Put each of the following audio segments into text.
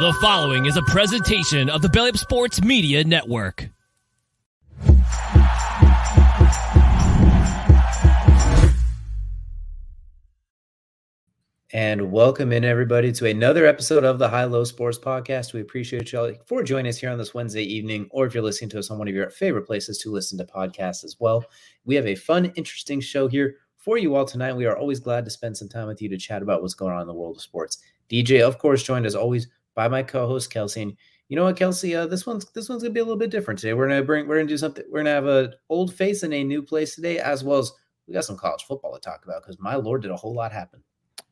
The following is a presentation of the Belly Up Sports Media Network. And welcome in everybody to another episode of the High Low Sports Podcast. We appreciate y'all for joining us here on this Wednesday evening, or if you're listening to us on one of your favorite places to listen to podcasts as well. We have a fun, interesting show here for you all tonight. We are always glad to spend some time with you to chat about what's going on in the world of sports. DJ, of course, joined as always by my co-host Kelcey. And you know what, Kelcey? Uh, this one's this one's gonna be a little bit different today. We're gonna bring we're gonna do something. We're gonna have a old face in a new place today, as well as we got some college football to talk about because my lord, did a whole lot happen.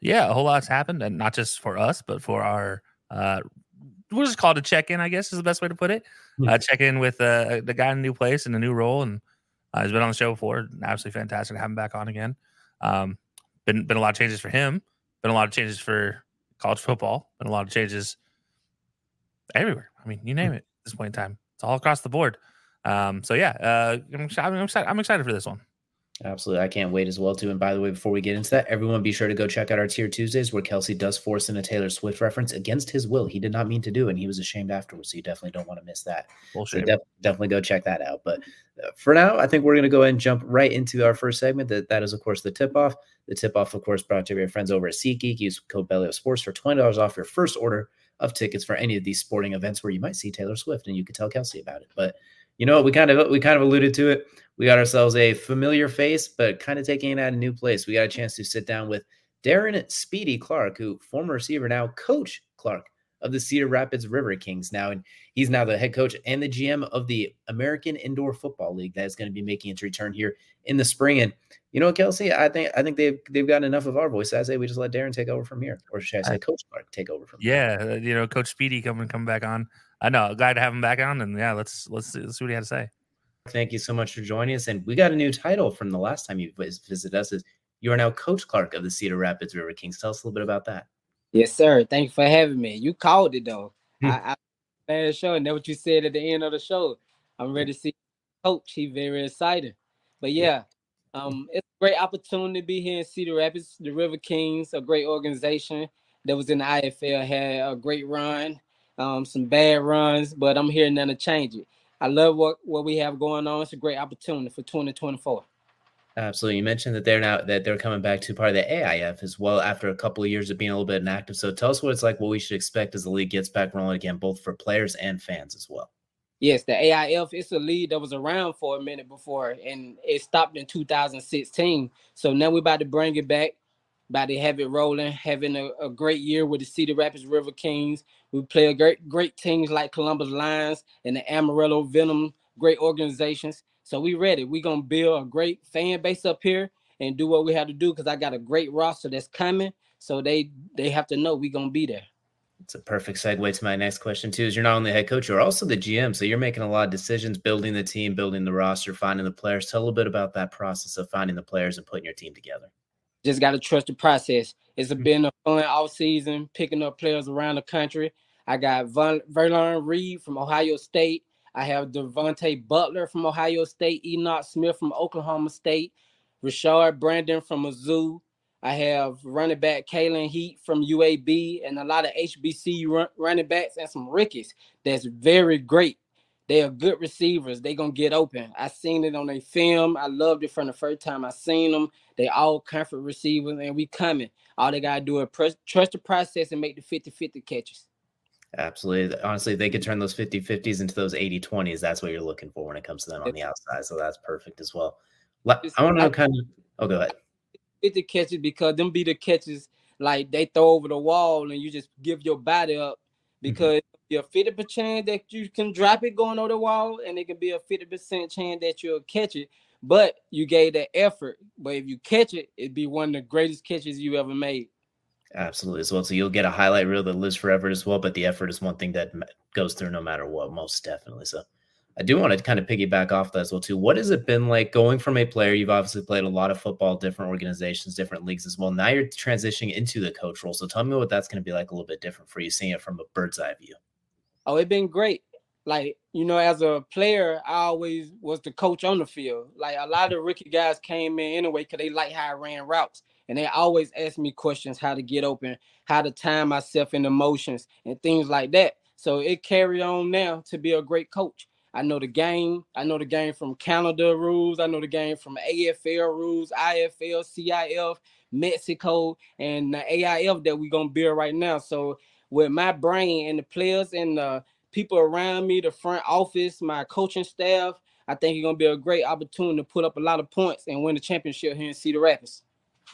Yeah, a whole lot's happened, and not just for us, but for our. uh We'll just call it a check in, I guess, is the best way to put it. Hmm. Uh, check in with uh, the guy in a new place and a new role, and uh, he's been on the show before. Absolutely fantastic to have him back on again. Um, been been a lot of changes for him. Been a lot of changes for college football. Been a lot of changes everywhere. I mean, you name it. At this point in time, it's all across the board. Um, so yeah, uh, I'm, I'm excited. I'm excited for this one. Absolutely. I can't wait as well too. And by the way, before we get into that, everyone be sure to go check out our Tier Tuesdays where Kelcey does force in a Taylor Swift reference against his will. He did not mean to do and he was ashamed afterwards. So you definitely don't want to miss that. So def- definitely go check that out. But uh, for now, I think we're going to go ahead and jump right into our first segment. That that is, of course, the tip off. The tip off, of course, brought to you by our friends over at SeatGeek. Use code Belly Up Sports for twenty dollars off your first order of tickets for any of these sporting events where you might see Taylor Swift, and you could tell Kelcey about it. But you know what? We kind of we kind of alluded to it. We got ourselves a familiar face, but kind of taking it at a new place. We got a chance to sit down with Daron Speedy Clark, who former receiver, now coach Clark of the Cedar Rapids River Kings now, and he's now the head coach and the GM of the American Indoor Football League that is going to be making its return here in the spring. And you know, Kelcey, I think I think they've they've gotten enough of our voice. I say we just let Daron take over from here, or should I say, I- Coach Clark take over from here. Yeah, uh, you know, Coach Speedy coming come back on. I know, glad to have him back on, and yeah, let's let's see, let's see what he had to say. Thank you so much for joining us. And we got a new title from the last time you vis- visited us. Is you are now Coach Clark of the Cedar Rapids River Kings. Tell us a little bit about that. Yes, sir. Thank you for having me. You called it though. I, I the show, and that's what you said at the end of the show. I'm ready to see coach. He very excited. But yeah, um, it's a great opportunity to be here in Cedar Rapids. The River Kings, a great organization that was in the IFL, had a great run, um, some bad runs, but I'm here now to change it. I love what, what we have going on. It's a great opportunity for 2024. Um, Absolutely. You mentioned that they're now that they're coming back to part of the AIF as well after a couple of years of being a little bit inactive. So tell us what it's like, what we should expect as the league gets back rolling again, both for players and fans as well. Yes, the AIF it's a league that was around for a minute before, and it stopped in 2016. So now we're about to bring it back, about to have it rolling, having a, a great year with the Cedar Rapids River Kings. We play great great teams like Columbus Lions and the Amarillo Venom, great organizations. So we ready. We're gonna build a great fan base up here and do what we have to do because I got a great roster that's coming. So they they have to know we're gonna be there. It's a perfect segue to my next question too. Is you're not only the head coach, you're also the GM, so you're making a lot of decisions, building the team, building the roster, finding the players. Tell a little bit about that process of finding the players and putting your team together. just got to trust the process. It's mm-hmm. been a fun off season picking up players around the country. I got Von, Verlon Reed from Ohio State. I have Devontae Butler from Ohio State. Enoch Smith from Oklahoma State. Rashard Brandon from Mizzou. I have running back Kalen Heat from UAB and a lot of HBC run, running backs and some rookies that's very great They are good receivers. They gonna get open. I seen it on a film. I loved it from the first time I seen them. They all comfort receivers, and we coming. All they gotta do is press, trust the process and make the 50-50 catches. Absolutely. Honestly, they could turn those 50 50s into those 80 20s. That's what you're looking for when it comes to them on the outside. So that's perfect as well. I want to know kind of, oh, go ahead. 50 catches because them be the catches like they throw over the wall and you just give your body up mm-hmm. because mm-hmm. you're 50 percent chance that you can drop it going over the wall and it can be a 50 percent chance that you'll catch it. But you gave that effort. But if you catch it, it'd be one of the greatest catches you ever made. Absolutely as well. So you'll get a highlight reel that lives forever as well. But the effort is one thing that goes through no matter what, most definitely. So I do want to kind of piggyback off that as well too. What has it been like going from a player? You've obviously played a lot of football, different organizations, different leagues as well. Now you're transitioning into the coach role. So tell me what that's going to be like a little bit different for you, seeing it from a bird's eye view. Oh, it's been great. Like you know, as a player, I always was the coach on the field. Like a lot of rookie guys came in anyway because they like how I ran routes and they always ask me questions how to get open, how to time myself in emotions and things like that. So it carried on now to be a great coach. I know the game. I know the game from Canada rules. I know the game from AFL rules, IFL, CIF, Mexico, and the AIF that we're gonna build right now. So with my brain and the players and the people around me, the front office, my coaching staff, I think it's gonna be a great opportunity to put up a lot of points and win the championship here in Cedar Rapids.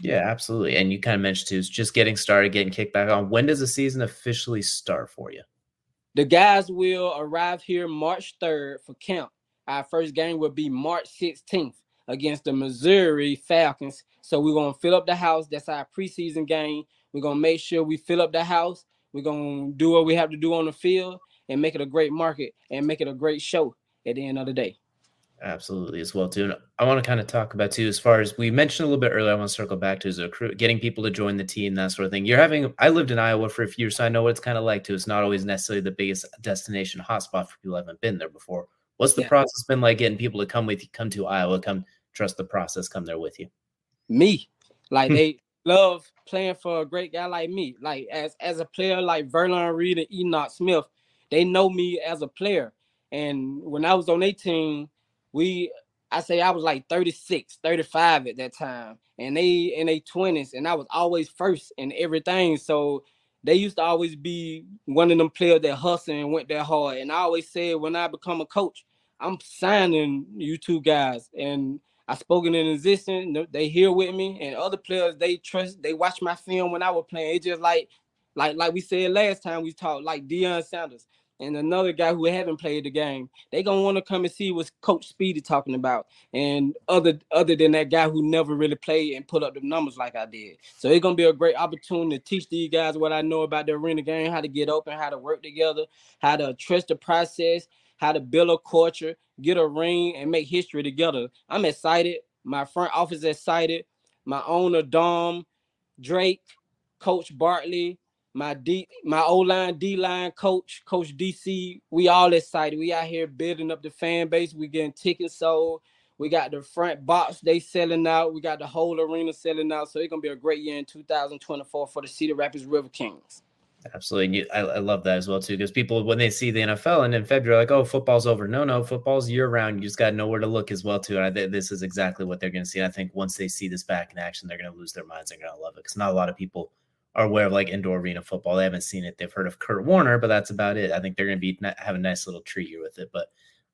Yeah, absolutely. And you kind of mentioned too, it's just getting started, getting kicked back on. When does the season officially start for you? The guys will arrive here March 3rd for camp. Our first game will be March 16th against the Missouri Falcons. So we're gonna fill up the house. That's our preseason game. We're gonna make sure we fill up the house. We're gonna do what we have to do on the field and make it a great market and make it a great show at the end of the day. Absolutely, as well too. And I want to kind of talk about too, as far as we mentioned a little bit earlier. I want to circle back to is getting people to join the team, that sort of thing. You're having. I lived in Iowa for a few years, so I know what it's kind of like too. It's not always necessarily the biggest destination hotspot for people who haven't been there before. What's the yeah. process been like getting people to come with you, come to Iowa, come trust the process, come there with you? Me, like hmm. they love playing for a great guy like me. Like as as a player like Verlon Reed and Enoch Smith, they know me as a player. And when I was on their team we I say I was like 36, 35 at that time, and they in their 20s, and I was always first in everything. So they used to always be one of them players that hustled and went that hard. And I always said when I become a coach, I'm signing you two guys. And I spoken in existence. They here with me, and other players they trust. They watch my film when I was playing. It's just like, like, like we said last time we talked, like Deion Sanders and another guy who haven't played the game. They gonna want to come and see what Coach Speedy talking about, and other other than that guy who never really played and put up the numbers like I did. So it's gonna be a great opportunity to teach these guys what I know about the arena game, how to get open, how to work together, how to trust the process, how to build a culture, get a ring, and make history together. I'm excited. My front office is excited. My owner Dom, Drake, Coach Bartley, my D my O line D line coach, Coach DC. We all excited. We out here building up the fan base. We getting tickets sold. We got the front box they selling out. We got the whole arena selling out. So it's gonna be a great year in 2024 for the Cedar Rapids River Kings. Absolutely, you, I, I, love that as well too. Because people, when they see the NFL and in February, like, oh, football's over. No, no, football's year round. You just got to know where to look as well too. And I, think this is exactly what they're going to see. I think once they see this back in action, they're going to lose their minds. They're going to love it because not a lot of people are aware of like indoor arena football. They haven't seen it. They've heard of Kurt Warner, but that's about it. I think they're going to be have a nice little treat here with it. But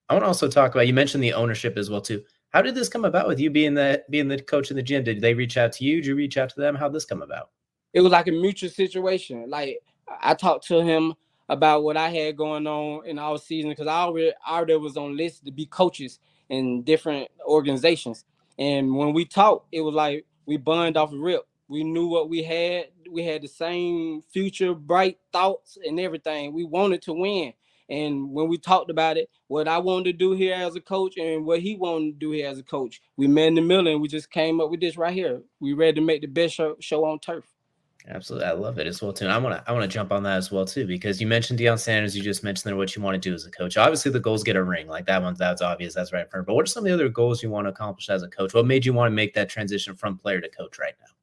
I want to also talk about you mentioned the ownership as well too. How did this come about with you being the being the coach in the gym? Did they reach out to you? Did you reach out to them? How did this come about? It was like a mutual situation. Like I talked to him about what I had going on in our season because I already I already was on list to be coaches in different organizations. And when we talked, it was like we burned off a rip. We knew what we had. We had the same future, bright thoughts and everything. We wanted to win. And when we talked about it, what I wanted to do here as a coach and what he wanted to do here as a coach, we met in the middle and we just came up with this right here. We ready to make the best show, show on turf. Absolutely, I love it as well too. And I want to I want to jump on that as well too because you mentioned Deion Sanders. You just mentioned there what you want to do as a coach. Obviously, the goals get a ring like that one. That's obvious. That's right in front. But what are some of the other goals you want to accomplish as a coach? What made you want to make that transition from player to coach right now?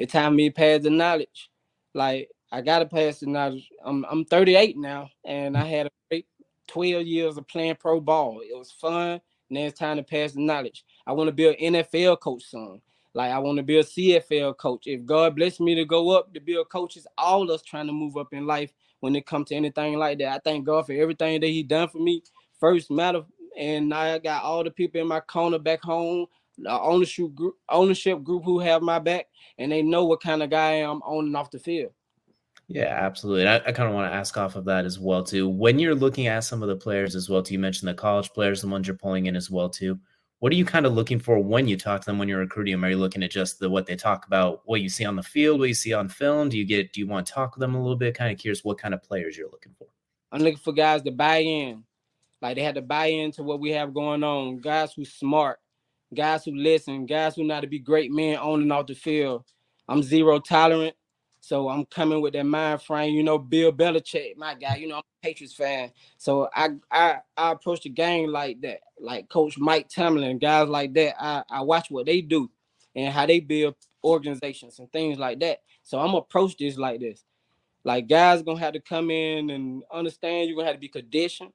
It's time me pass the knowledge. Like I gotta pass the knowledge. I'm I'm 38 now, and I had a great 12 years of playing pro ball. It was fun. Now it's time to pass the knowledge. I want to be an NFL coach soon. Like I want to be a CFL coach. If God bless me to go up to be a coach, it's all us trying to move up in life when it comes to anything like that. I thank God for everything that He done for me. First matter, and I got all the people in my corner back home, the ownership group, ownership group who have my back, and they know what kind of guy I am on and off the field. Yeah, absolutely. And I, I kind of want to ask off of that as well too. When you're looking at some of the players as well too, you mentioned the college players, the ones you're pulling in as well too. What are you kind of looking for when you talk to them when you're recruiting them? Are you looking at just the what they talk about, what you see on the field, what you see on film? Do you get do you want to talk with them a little bit? Kind of curious what kind of players you're looking for. I'm looking for guys to buy in. Like they had to buy into what we have going on. Guys who smart, guys who listen, guys who know how to be great men on and off the field. I'm zero tolerant. So I'm coming with that mind frame, you know, Bill Belichick, my guy, you know, I'm a Patriots fan. So I I I approach the game like that, like Coach Mike Tomlin, guys like that. I, I watch what they do and how they build organizations and things like that. So I'm approach this like this. Like guys gonna have to come in and understand you're gonna have to be conditioned.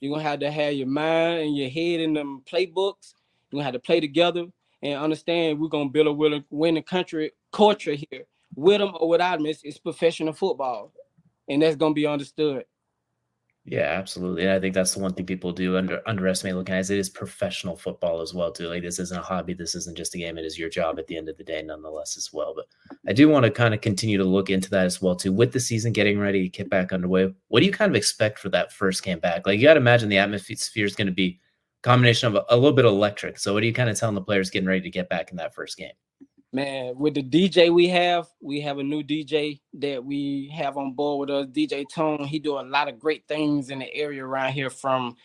You're gonna have to have your mind and your head in them playbooks. You're gonna have to play together and understand we're gonna build a winning country culture here with them or without them, it's, it's professional football, and that's gonna be understood. Yeah, absolutely. And I think that's the one thing people do under underestimate looking at is it is professional football as well too. Like this isn't a hobby. This isn't just a game. It is your job at the end of the day, nonetheless, as well. But I do want to kind of continue to look into that as well too. With the season getting ready to get back underway, what do you kind of expect for that first game back? Like you got to imagine the atmosphere is to be combination of a, a little bit electric. So what are you kind of telling the players getting ready to get back in that first game? Man, with the DJ we have, we have a new DJ that we have on board with us, DJ Tone. He do a lot of great things in the area around here, from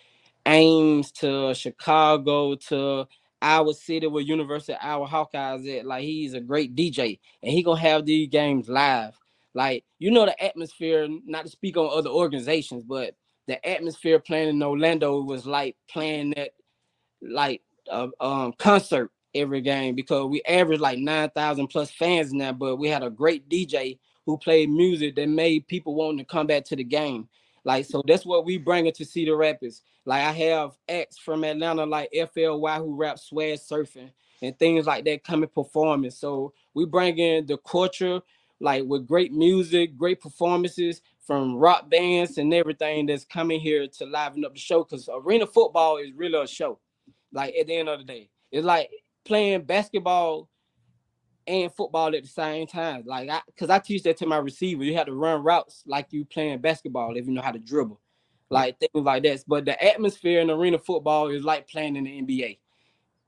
Ames to Chicago to Iowa city where University of Iowa Hawkeyes at. Like he's a great DJ, and he gonna have these games live. Like you know the atmosphere. Not to speak on other organizations, but the atmosphere playing in Orlando was like playing that like a um, concert every game because we averaged like 9,000 plus fans now, but we had a great DJ who played music that made people want to come back to the game. Like, so that's what we bring it to Cedar Rapids. Like, I have acts from Atlanta, like FLY, who rap swag surfing and things like that coming performing. So we bring in the culture, like with great music, great performances from rock bands and everything that's coming here to liven up the show. Because arena football is really a show. Like at the end of the day, it's like playing basketball and football at the same time. Like I cause I teach that to my receiver. You have to run routes like you playing basketball if you know how to dribble. Like things like that. But the atmosphere in arena football is like playing in the NBA.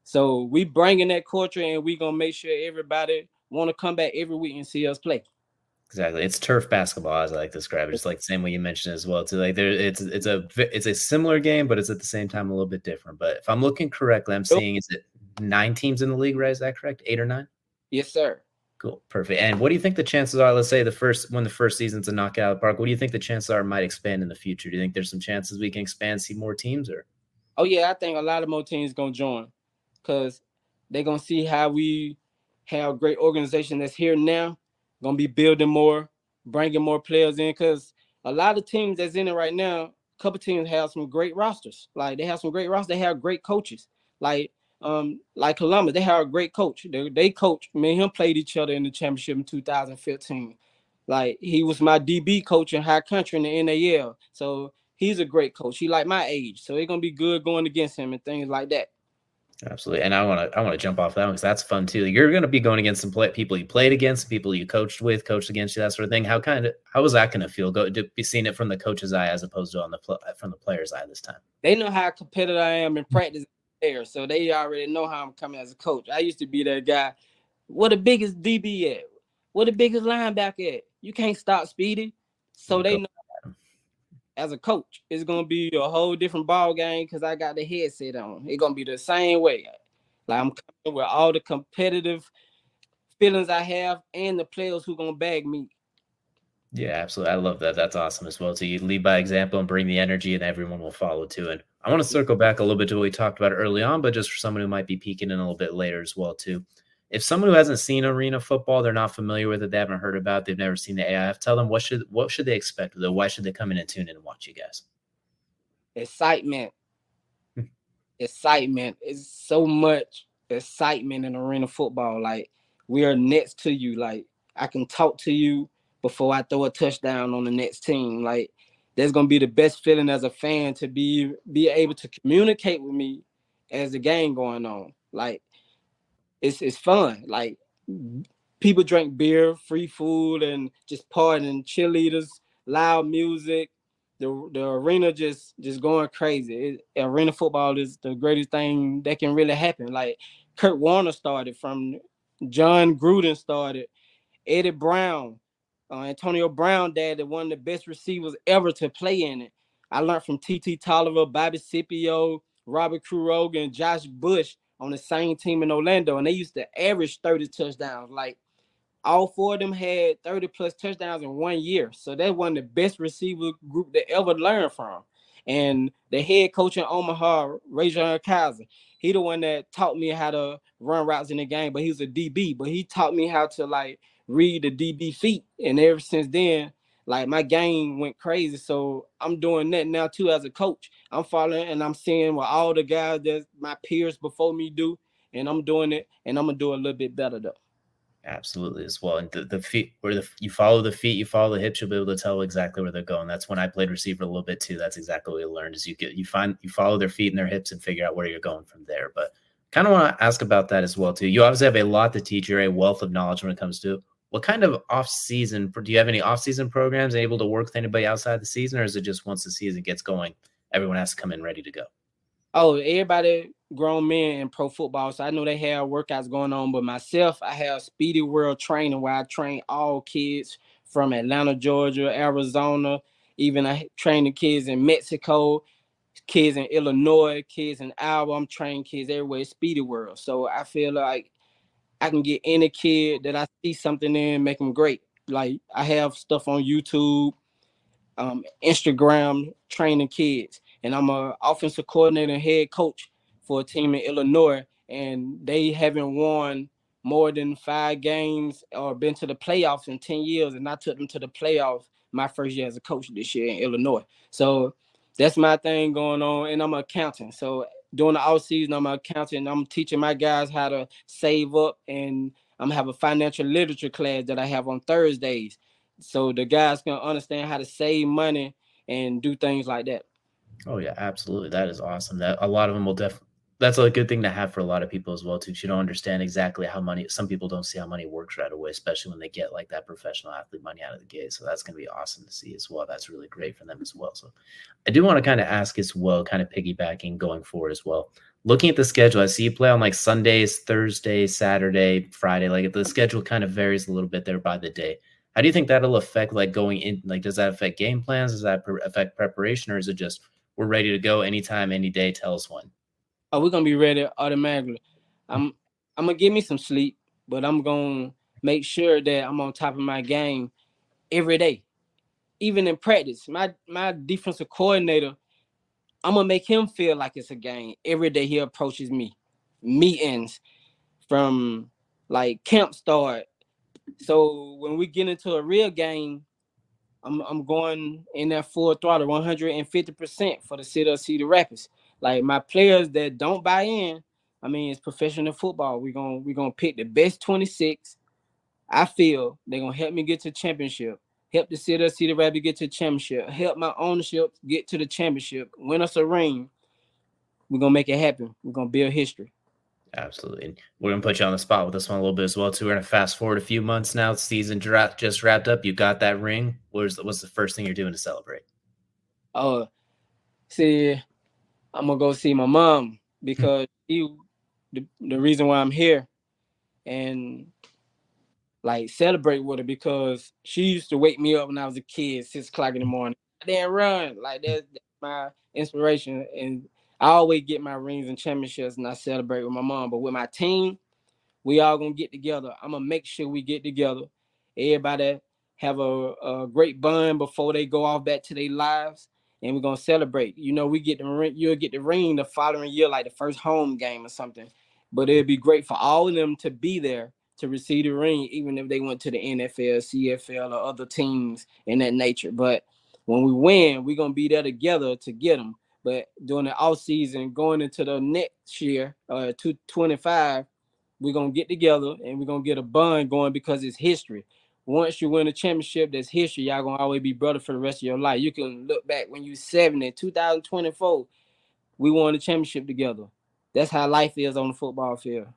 So we bringing that culture and we gonna make sure everybody want to come back every week and see us play. Exactly, it's turf basketball as I like to describe it. It's like the same way you mentioned as well. Too like there, it's it's a it's a similar game, but it's at the same time a little bit different. But if I'm looking correctly, I'm seeing is it nine teams in the league, right? Is that correct? Eight or nine? Yes, sir. Cool. Perfect. And what do you think the chances are? Let's say the first when the first season's a knockout park. What do you think the chances are might expand in the future? Do you think there's some chances we can expand, see more teams, or? Oh yeah, I think a lot of more teams gonna join, cause they're gonna see how we have a great organization that's here now, gonna be building more, bringing more players in. Cause a lot of teams that's in it right now, a couple teams have some great rosters. Like they have some great rosters. They have great coaches. Like um, like Columbus, they have a great coach. They, they coach, me and him played each other in the championship in 2015. Like he was my DB coach in high country in the NAL. So he's a great coach. He like my age. So it's gonna be good going against him and things like that. Absolutely, and I want to I want to jump off that one because that's fun too. You're going to be going against some play, people you played against, people you coached with, coached against you, that sort of thing. How kind of how was that going to feel? Go to be seeing it from the coach's eye as opposed to on the from the player's eye this time. They know how competitive I am in practice there, so they already know how I'm coming as a coach. I used to be that guy. What the biggest DB at? What the biggest linebacker at? You can't stop Speedy. So they know as a coach, it's gonna be a whole different ball game because I got the headset on. It's gonna be the same way. Like I'm coming with all the competitive feelings I have and the players who gonna bag me. Yeah, absolutely. I love that. That's awesome as well. So you lead by example and bring the energy, and everyone will follow too. And I want to circle back a little bit to what we talked about early on, but just for someone who might be peeking in a little bit later as well too. If someone who hasn't seen arena football, they're not familiar with it, they haven't heard about, it, they've never seen the AIF. Tell them what should what should they expect it? Why should they come in and tune in and watch you guys? excitement. Excitement. It's so much excitement in arena football. Like we are next to you. Like I can talk to you before I throw a touchdown on the next team. Like that's gonna be the best feeling as a fan to be be able to communicate with me as the game going on. Like it's it's fun. Like people drink beer, free food, and just partying, cheerleaders, loud music. The, the arena just just going crazy. It, arena football is the greatest thing that can really happen. Like Kurt Warner started from John Gruden started, Eddie Brown, uh, Antonio Brown dad, one of the best receivers ever to play in it. I learned from TT Toliver, Bobby Scipio, Robert Quiroga, Josh Bush on the same team in Orlando, and they used to average 30 touchdowns. Like all four of them had 30 plus touchdowns in one year. So that's one of the best receiver group that ever learned from. And the head coach in Omaha, Rajon Kaiser, he the one that taught me how to run routes in the game, but he was a DB, but he taught me how to like read the DB feet. And ever since then, like my game went crazy. So I'm doing that now too as a coach. I'm following and I'm seeing what all the guys that my peers before me do, and I'm doing it, and I'm gonna do a little bit better though. Absolutely as well. And the, the feet where the you follow the feet, you follow the hips, you'll be able to tell exactly where they're going. That's when I played receiver a little bit too. That's exactly what we learned is you get you find you follow their feet and their hips and figure out where you're going from there. But kind of want to ask about that as well too. You obviously have a lot to teach. You're a wealth of knowledge when it comes to what kind of off season do you have any off season programs able to work with anybody outside the season, or is it just once the season gets going, everyone has to come in ready to go? Oh, everybody grown men in pro football. So I know they have workouts going on, but myself, I have Speedy World Training where I train all kids from Atlanta, Georgia, Arizona. Even I train the kids in Mexico, kids in Illinois, kids in Iowa. I'm training kids everywhere. Speedy World. So I feel like I can get any kid that I see something in, make them great. Like I have stuff on YouTube, um, Instagram, training kids, and I'm a offensive coordinator head coach for a team in Illinois, and they haven't won more than five games or been to the playoffs in 10 years. And I took them to the playoffs my first year as a coach this year in Illinois. So that's my thing going on. And I'm an accountant. So during the off season, I'm an accountant. I'm teaching my guys how to save up and I'm have a financial literature class that I have on Thursdays. So the guys can understand how to save money and do things like that. Oh yeah, absolutely. That is awesome. That a lot of them will definitely that's a good thing to have for a lot of people as well too. You don't understand exactly how money. Some people don't see how money works right away, especially when they get like that professional athlete money out of the gate. So that's going to be awesome to see as well. That's really great for them as well. So I do want to kind of ask as well, kind of piggybacking going forward as well. Looking at the schedule, I see you play on like Sundays, Thursday, Saturday, Friday. Like the schedule kind of varies a little bit there by the day. How do you think that'll affect like going in? Like, does that affect game plans? Does that affect preparation, or is it just we're ready to go anytime, any day? Tell us when oh, we're gonna be ready automatically. Hmm. I'm I'm gonna give me some sleep, but I'm gonna make sure that I'm on top of my game every day. Even in practice, my my defensive coordinator, I'm gonna make him feel like it's a game every day he approaches me. Meetings from like camp start. So when we get into a real game, I'm I'm going in that full throttle, 150% for the City of Cedar Rapids. Like my players that don't buy in, I mean, it's professional football. We're gonna we're gonna pick the best 26. I feel they're gonna help me get to championship, help the city of Cedar Rapids get to championship, help my ownership get to the championship, win us a ring. We're gonna make it happen. We're gonna build history. Absolutely. We're gonna put you on the spot with this one a little bit as well too. We're gonna fast forward a few months now. The season draft just wrapped up. You got that ring. What's what's the first thing you're doing to celebrate? Oh, see, I'm gonna go see my mom hmm. because he the, the reason why I'm here and like celebrate with her because she used to wake me up when I was a kid, six o'clock in the morning. I didn't run. Like that's, that's my inspiration. And I always get my rings and championships and I celebrate with my mom. But with my team, we all gonna get together. I'm gonna make sure we get together. Everybody have a, a great bond before they go off back to their lives and we're gonna celebrate. You know, we get the ring, you'll get the ring the following year, like the first home game or something. But it'd be great for all of them to be there to receive the ring, even if they went to the NFL, CFL, or other teams in that nature. But when we win, we're gonna be there together to get them. But during the off season, going into the next year, uh, 225, we're gonna get together and we're gonna get a bun going because it's history. Once you win a championship, that's history. Y'all gonna always be brother for the rest of your life. You can look back when you seven in 2024, we won the championship together. That's how life is on the football field.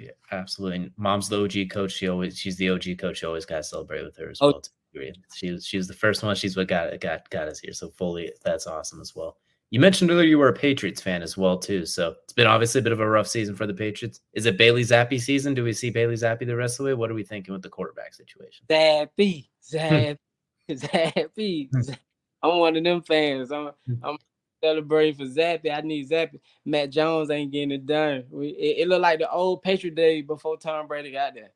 Yeah, absolutely. And mom's the OG coach. She always she's the OG coach. You always gotta celebrate with her as Oh. well. She was she was the first one. She's what got got got us here. So fully that's awesome as well. You mentioned earlier you were a Patriots fan as well too. So it's been obviously a bit of a rough season for the Patriots. Is it Bailey Zappe season? Do we see Bailey Zappe the rest of the way? What are we thinking with the quarterback situation? Zappe, Zappe, Zappe. I'm one of them fans. I'm hmm. I'm celebrating for Zappe. I need Zappe. Mac Jones ain't getting it done. We, it, it looked like the old Patriot day before Tom Brady got there.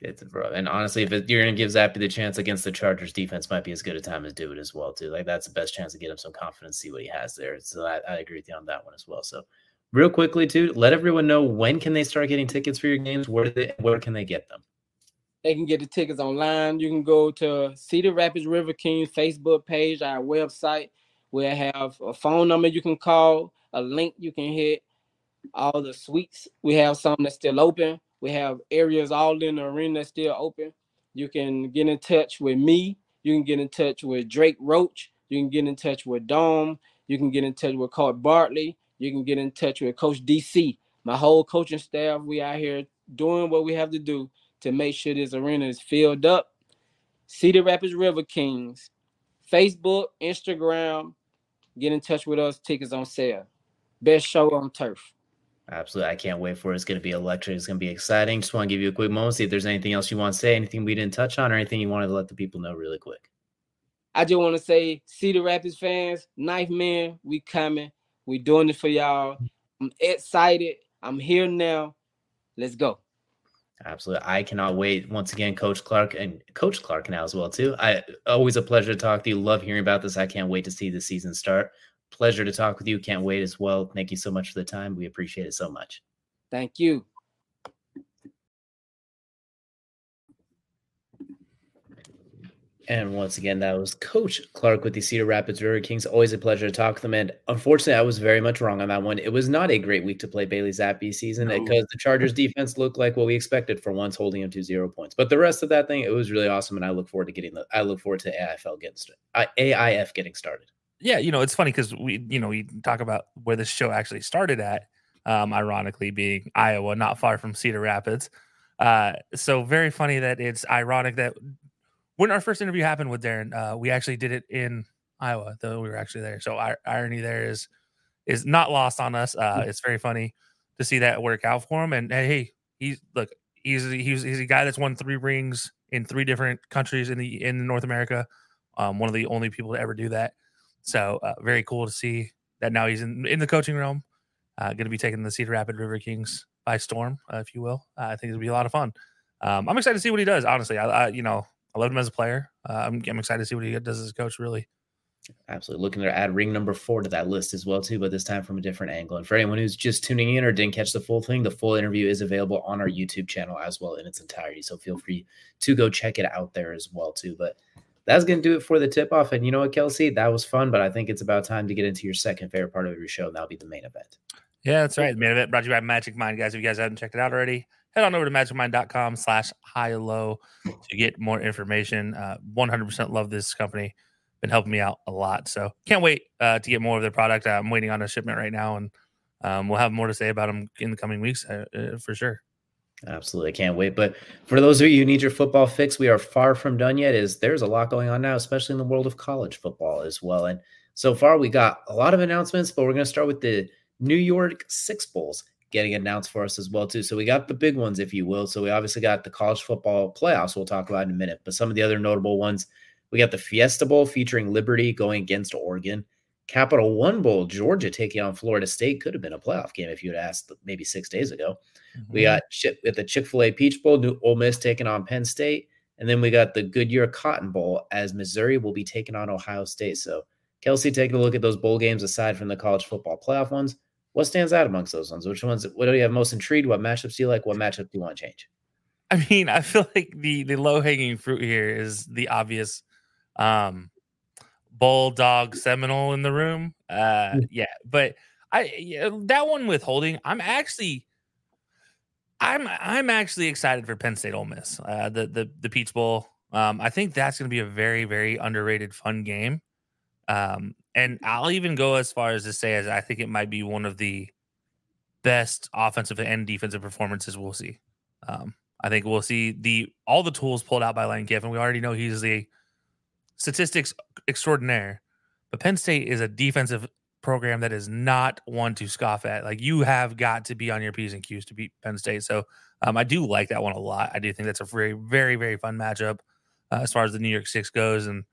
It's bro. And honestly, if it, you're gonna give Zappe the chance against the Chargers defense, might be as good a time as do it as well too. Like that's the best chance to get him some confidence, see what he has there. So I, I agree with you on that one as well. So real quickly too, let everyone know when can they start getting tickets for your games? Where they where can they get them? They can get the tickets online. You can go to Cedar Rapids River Kings Facebook page, our website. We'll have a phone number you can call, a link you can hit, all the suites. We have some that's still open. We have areas all in the arena that's still open. You can get in touch with me. You can get in touch with Drake Roach. You can get in touch with Dom. You can get in touch with Coach Bartley. You can get in touch with Coach DC. My whole coaching staff, we out here doing what we have to do to make sure this arena is filled up. Cedar Rapids River Kings, Facebook, Instagram, get in touch with us. Tickets on sale. Best show on turf. Absolutely. I can't wait for it. It's going to be electric. It's going to be exciting. Just want to give you a quick moment, see if there's anything else you want to say, anything we didn't touch on, or anything you wanted to let the people know really quick. I just want to say, Cedar Rapids fans, Knife Man, we coming. We doing it for y'all. I'm excited. I'm here now. Let's go. Absolutely. I cannot wait. Once again, Coach Clark and Coach Clark now as well, too. I always a pleasure to talk to you. Love hearing about this. I can't wait to see the season start. Pleasure to talk with you. Can't wait as well. Thank you so much for the time. We appreciate it so much. Thank you. And once again, that was Coach Clark with the Cedar Rapids River Kings. Always a pleasure to talk to them. And unfortunately, I was very much wrong on that one. It was not a great week to play Bailey Zappe season No. because the Chargers defense looked like what we expected for once holding him to zero points. But the rest of that thing, it was really awesome. And I look forward to getting the I look forward to AIFL uh, getting started. AIF getting started. Yeah, you know, it's funny because we, you know, we talk about where this show actually started at, um, ironically being Iowa, not far from Cedar Rapids. Uh, so very funny that it's ironic that when our first interview happened with Daron, uh, we actually did it in Iowa, though we were actually there. So ir- irony there is is not lost on us. Uh, it's very funny to see that work out for him. And hey, he's look, he's he's he's a guy that's won three rings in three different countries in the in North America. Um, one of the only people to ever do that. So uh, very cool to see that now he's in, in the coaching realm. Uh, going to be taking the Cedar Rapids River Kings by storm, uh, if you will. Uh, I think it'll be a lot of fun. Um, I'm excited to see what he does. Honestly, I, I you know I loved him as a player. Uh, I'm, I'm excited to see what he does as a coach. Really, Absolutely. Looking to add ring number four to that list as well, too, but this time from a different angle. And for anyone who's just tuning in or didn't catch the full thing, the full interview is available on our YouTube channel as well in its entirety. So feel free to go check it out there as well, too. But that's going to do it for the tip off. And you know what, Kelcey? That was fun, but I think it's about time to get into your second favorite part of your show, and that'll be the main event. yeah, that's right. The main event brought to you by Magic Mind, guys. If you guys haven't checked it out already, head on over to magicmind.com slash high low to get more information. Uh, 100% love this company. Been helping me out a lot. So can't wait uh, to get more of their product. I'm waiting on a shipment right now, and um, we'll have more to say about them in the coming weeks uh, uh, for sure. Absolutely. I can't wait. But for those of you who need your football fix, we are far from done yet. Is there's a lot going on now, especially in the world of college football as well. And so far we got a lot of announcements, but we're going to start with the New Year's Six Bowls getting announced for us as well too. So we got the big ones, if you will. So we obviously got the college football playoffs. We'll talk about in a minute, but some of the other notable ones. We got the Fiesta Bowl featuring Liberty going against Oregon. Capital One Bowl, Georgia taking on Florida State could have been a playoff game if you had asked maybe six days ago. We got at the Chick Fil A Peach Bowl, New Ole Miss taking on Penn State, and then we got the Goodyear Cotton Bowl as Missouri will be taking on Ohio State. So, Kelcey, taking a look at those bowl games aside from the college football playoff ones, what stands out amongst those ones? Which ones? What do you have most intrigued? What matchups do you like? What matchup do you want to change? I mean, I feel like the the low hanging fruit here is the obvious um Bulldog Seminole in the room Uh, Hmm. yeah, but I yeah, that one withholding. I'm actually, I'm I'm actually excited for Penn State Ole Miss. Uh, the the the Peach Bowl. Um, I think that's going to be a very very underrated fun game. Um, and I'll even go as far as to say as I think it might be one of the best offensive and defensive performances we'll see. Um, I think we'll see the all the tools pulled out by Lane Kiffin. We already know he's the statistics extraordinaire, but Penn State is a defensive program that is not one to scoff at. Like you have got to be on your p's and q's to beat Penn State. So um, I do like that one a lot. I do think that's a very very very fun matchup uh, as far as the New Year's Six goes, and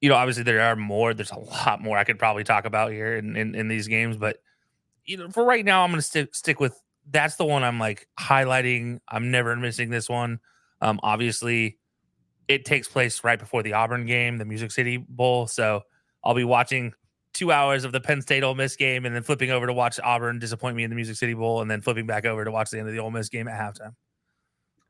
you know obviously there are more. There's a lot more I could probably talk about here in in, in these games, but you know for right now I'm going to stick stick with that's the one I'm like highlighting. I'm never missing this one. Um, obviously, it takes place right before the Auburn game, the Music City Bowl. So I'll be watching two hours of the Penn State Ole Miss game and then flipping over to watch Auburn disappoint me in the Music City Bowl and then flipping back over to watch the end of the Ole Miss game at halftime.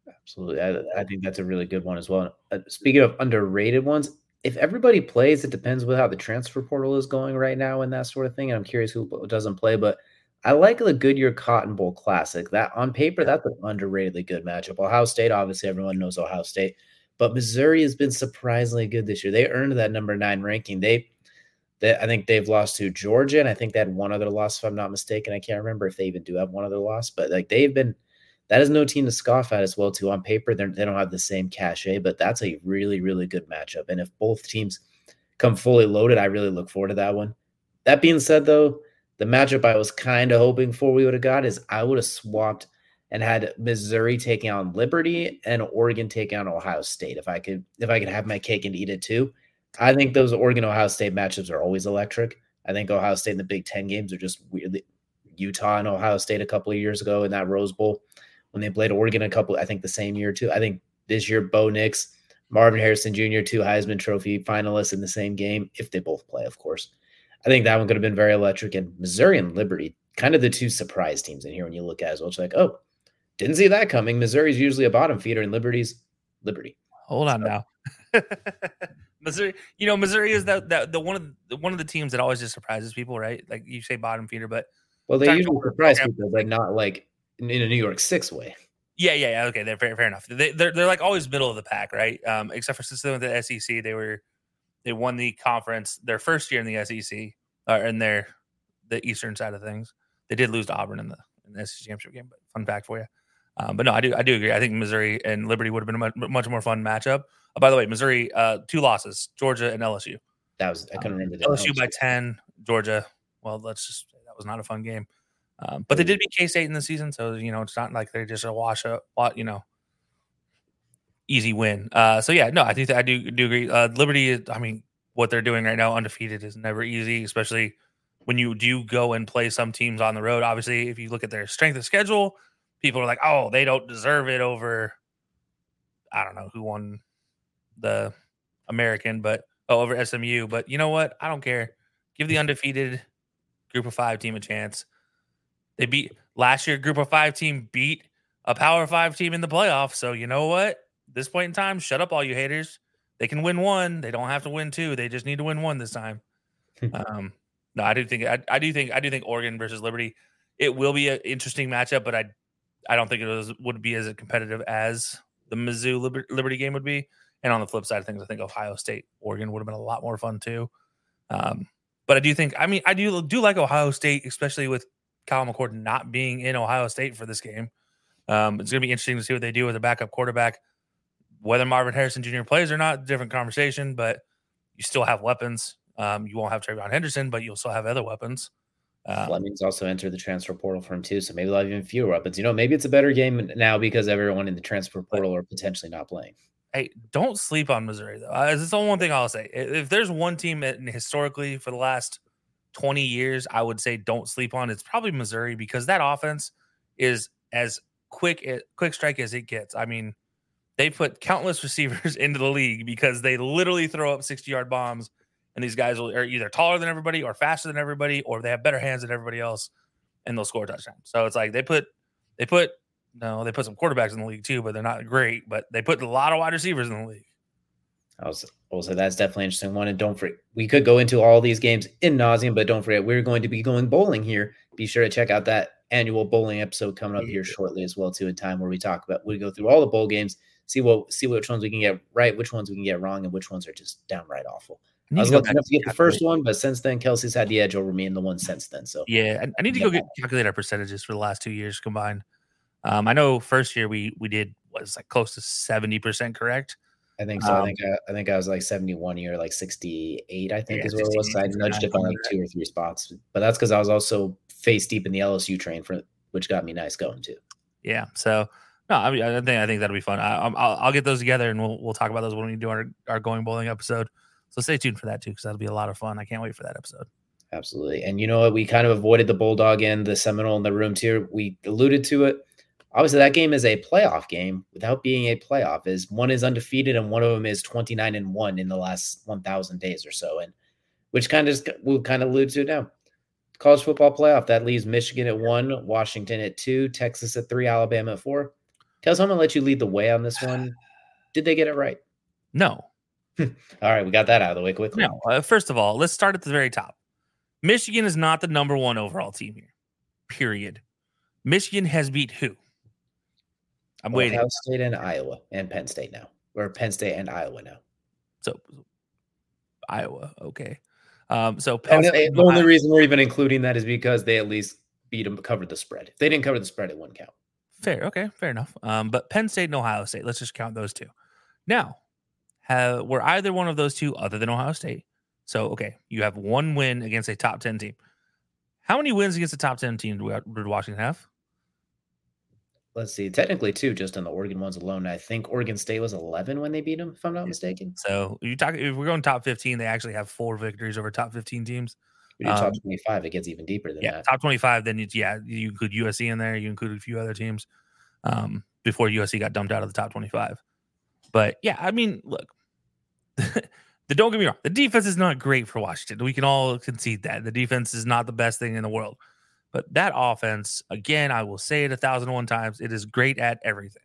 Absolutely. I, I think that's a really good one as well. Uh, speaking of underrated ones, if everybody plays, it depends with how the transfer portal is going right now and that sort of thing. And I'm curious who doesn't play, but I like the Goodyear Cotton Bowl Classic. That on paper, that's an underratedly good matchup. Ohio State, obviously, everyone knows Ohio State, but Missouri has been surprisingly good this year. They earned that number nine ranking. They, they, I think they've lost to Georgia, and I think they had one other loss, if I'm not mistaken. I can't remember if they even do have one other loss, but like they've been. That is no team to scoff at as well. Too on paper, they don't have the same cachet, but that's a really, really good matchup. And if both teams come fully loaded, I really look forward to that one. That being said, though, the matchup I was kind of hoping for we would have got is I would have swapped and had Missouri taking on Liberty and Oregon taking on Ohio State. If I could, if I could have my cake and eat it too, I think those Oregon Ohio State matchups are always electric. I think Ohio State in the Big Ten games are just weirdly Utah and Ohio State a couple of years ago in that Rose Bowl when they played Oregon a couple, I think the same year too. I think this year Bo Nix, Marvin Harrison Jr., two Heisman Trophy finalists in the same game, if they both play, of course. I think that one could have been very electric. And Missouri and Liberty, kind of the two surprise teams in here when you look at it as well. It's like, oh, didn't see that coming. Missouri's usually a bottom feeder, and Liberty's Liberty. Hold on now. Missouri, you know, Missouri is that that the one of the one of the teams that always just surprises people, right? Like you say bottom feeder, but Well, they usually surprise people, but not like in in a New Year's Six way. Yeah, yeah, yeah. Okay, they're fair, fair enough. They, they're they're like always middle of the pack, right? Um, except for since they went to the SEC, they were they won the conference their first year in the SEC or in their the Eastern side of things. They did lose to Auburn in the, in the SEC championship game, but fun fact for you. Um, but no, I do I do agree. I think Missouri and Liberty would have been a much, much more fun matchup. Uh, by the way, Missouri uh, two losses: Georgia and LSU. That was I couldn't remember. the LSU by ten, Georgia. Well, let's just say that was not a fun game. Um, but they did beat K State in the season, so you know it's not like they're just a wash up, wa- you know, easy win. Uh, so yeah, no, I think that I do do agree. Uh, Liberty, is, I mean, what they're doing right now, undefeated, is never easy, especially when you do go and play some teams on the road. Obviously, if you look at their strength of schedule, people are like, oh, they don't deserve it over. I don't know who won the American, but oh, over SMU. But you know what? I don't care. Give the undefeated group of five team a chance. They beat last year. Group of five team beat a power five team in the playoffs. So you know what? This point in time, shut up, all you haters. They can win one. They don't have to win two. They just need to win one this time. um, no, I do think I, I do think I do think Oregon versus Liberty. It will be an interesting matchup, but I I don't think it was, would be as competitive as the Mizzou Liber- Liberty game would be. And on the flip side of things, I think Ohio State Oregon would have been a lot more fun too. Um, but I do think I mean I do do like Ohio State, especially with Kyle McCord not being in Ohio State for this game. Um, it's going to be interesting to see what they do with a backup quarterback. Whether Marvin Harrison Jr. plays or not, different conversation. But you still have weapons. Um, you won't have TreVeyon Henderson, but you'll still have other weapons. Um, Fleming's also entered the transfer portal for him too, so maybe they'll have even fewer weapons. You know, maybe it's a better game now because everyone in the transfer portal are potentially not playing. hey, don't sleep on Missouri though. Uh, It's the one thing I'll say. If there's one team that historically for the last 20 years, I would say don't sleep on, it's probably Missouri because that offense is as quick a- quick strike as it gets. I mean, they put countless receivers into the league because they literally throw up 60 yard bombs, and these guys are either taller than everybody or faster than everybody, or they have better hands than everybody else, and they'll score a touchdown. So it's like they put they put no, they put some quarterbacks in the league too, but they're not great. But they put a lot of wide receivers in the league. I was also that's definitely interesting one. And don't forget, we could go into all these games in nauseum, but don't forget, we're going to be going bowling here. Be sure to check out that annual bowling episode coming up here shortly as well, too, in time where we talk about we go through all the bowl games, see what see which ones we can get right, which ones we can get wrong, and which ones are just downright awful. I was lucky enough to get the first one, but since then, Kelcey's had the edge over me in the one since then. So yeah, I, I need to go get calculate our percentages for the last two years combined. Um, I know first year we we did was like close to seventy percent correct. I think so. Um, I think I, I, think I was like seventy one year, like sixty eight. I think yeah, is what it was. So I nudged it by like two or three spots, but that's because I was also face deep in the LSU train for which got me nice going too. Yeah. So no, I mean I think I think that'll be fun. I, will I'll get those together and we'll we'll talk about those when we do our our going bowling episode. So stay tuned for that too, because that'll be a lot of fun. I can't wait for that episode. Absolutely. And you know what? We kind of avoided the Bulldog and the Seminole in the room too. We alluded to it. Obviously, that game is a playoff game without being a playoff. Is one is undefeated and one of them is 29 and one in the last 1,000 days or so. And which kind of we'll kind of allude to now. College football playoff that leaves Michigan at one, Washington at two, Texas at three, Alabama at four. I'm gonna let you lead the way on this one. Did they get it right? No, all right, we got that out of the way quickly. No, uh, first of all, let's start at the very top. Michigan is not the number one overall team here. Period. Michigan has beat who? I'm Ohio waiting. Ohio State and Iowa and Penn State now, or Penn State and Iowa now. So Iowa, okay. Um, so Penn State, the only reason we're even including that is because they at least beat them, covered the spread. If they didn't cover the spread, it wouldn't count. Fair, okay, fair enough. Um, but Penn State and Ohio State, let's just count those two. Now, have were either one of those two other than Ohio State. So okay, you have one win against a top ten team. How many wins against a top ten team did Washington have? Let's see. Technically, two, just on the Oregon ones alone. I think Oregon State was eleven when they beat them, if I'm not mistaken. So you talk if we're going top fifteen, they actually have four victories over top fifteen teams. We do um, top twenty five, it gets even deeper than yeah, that. Top twenty five, then you, yeah, you include USC in there. You include a few other teams um, before USC got dumped out of the top twenty five. But yeah, I mean, look, the don't get me wrong, the defense is not great for Washington. We can all concede that the defense is not the best thing in the world. But that offense, again, I will say it a thousand and one times, it is great at everything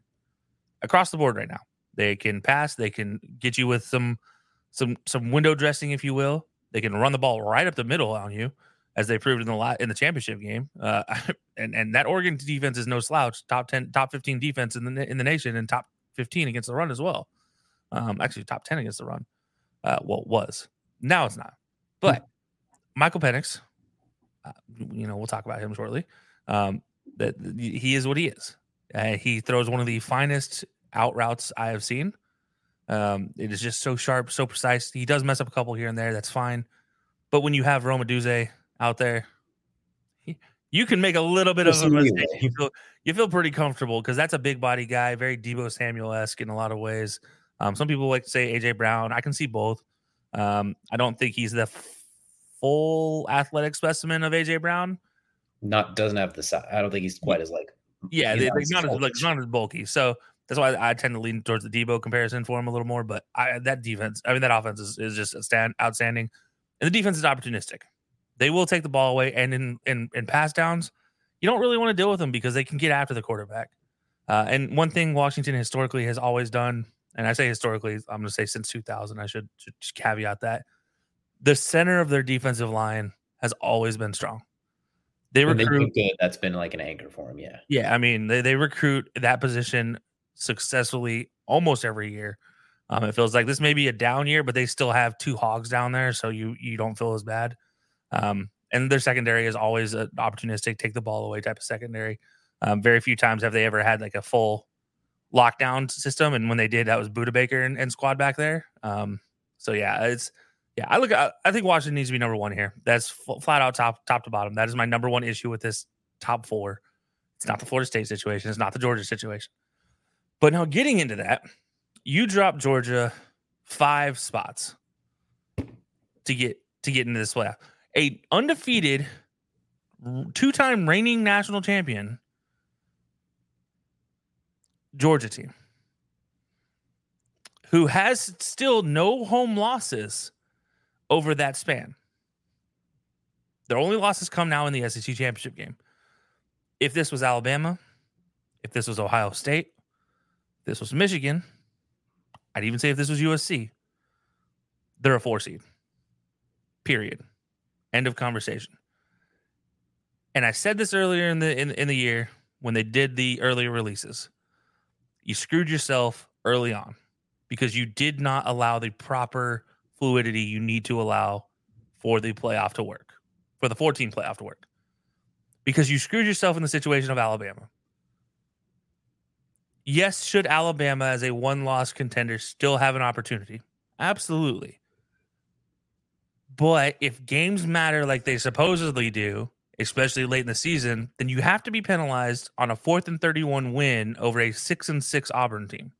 across the board right now. They can pass, they can get you with some some some window dressing, if you will. They can run the ball right up the middle on you, as they proved in the la- in the championship game. Uh, and and that Oregon defense is no slouch, top ten, top fifteen defense in the in the nation, and top fifteen against the run as well. Um, actually, top ten against the run. Uh, well, was now it's not. But Michael Penix, uh, you know, we'll talk about him shortly. Um, that he is what he is. Uh, he throws one of the finest out routes I have seen. Um, it is just so sharp, so precise. He does mess up a couple here and there. That's fine. But when you have Rome Odunze out there, he, you can make a little bit of a mistake. You feel, you feel pretty comfortable because that's a big body guy, very Deebo Samuel esque in a lot of ways. Um, some people like to say AJ Brown. I can see both. Um, I don't think he's the full athletic specimen of AJ Brown. Not doesn't have the size. I don't think he's quite as like. Yeah, they, like not as like not as bulky. So that's why I tend to lean towards the Deebo comparison for him a little more. But I, that defense, I mean, that offense is, is just stand outstanding, and the defense is opportunistic. They will take the ball away, and in in, in pass downs, you don't really want to deal with them because they can get after the quarterback. Uh, and one thing Washington historically has always done and I say historically, I'm going to say since 2000. I should, should just caveat that the center of their defensive line has always been strong. They recruit good. That's been like an anchor for them. Yeah. Yeah. I mean, they, they recruit that position successfully almost every year. Um, it feels like this may be a down year, but they still have two hogs down there, so you you don't feel as bad. Um, and their secondary is always an opportunistic, take the ball away type of secondary. Um, very few times have they ever had like a full lockdown system, and when they did, that was Budda Baker and, and squad back there. Um, so yeah, it's yeah. I look, I, I think Washington needs to be number one here. That's f- flat out top top to bottom. That is my number one issue with this top four. It's not the Florida State situation. It's not the Georgia situation. But now getting into that, you drop Georgia five spots to get to get into this playoff. A undefeated two-time reigning national champion Georgia team who has still no home losses over that span. Their only losses come now in the SEC championship game. If this was Alabama, if this was Ohio State, this was Michigan, I'd even say if this was USC, they're a four seed. Period. End of conversation. And I said this earlier in the in, in the year when they did the earlier releases. You screwed yourself early on because you did not allow the proper fluidity you need to allow for the playoff to work, for the 14 playoff to work. Because you screwed yourself in the situation of Alabama. Yes, should Alabama as a one loss contender still have an opportunity? Absolutely. But if games matter like they supposedly do, especially late in the season, then you have to be penalized on a fourth and 31 win over a six and six Auburn team.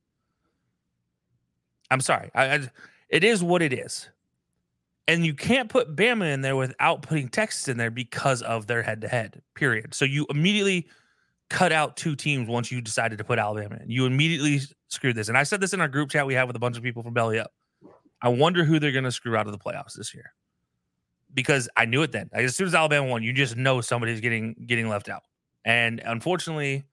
I'm sorry. I, I, it is what it is. And you can't put Bama in there without putting Texas in there because of their head to head, period. So you immediately cut out two teams once you decided to put Alabama in. You immediately screwed this. And I said this in our group chat we have with a bunch of people from Belly Up. I wonder who they're going to screw out of the playoffs this year. Because I knew it then. As soon as Alabama won, you just know somebody's getting getting left out. And unfortunately,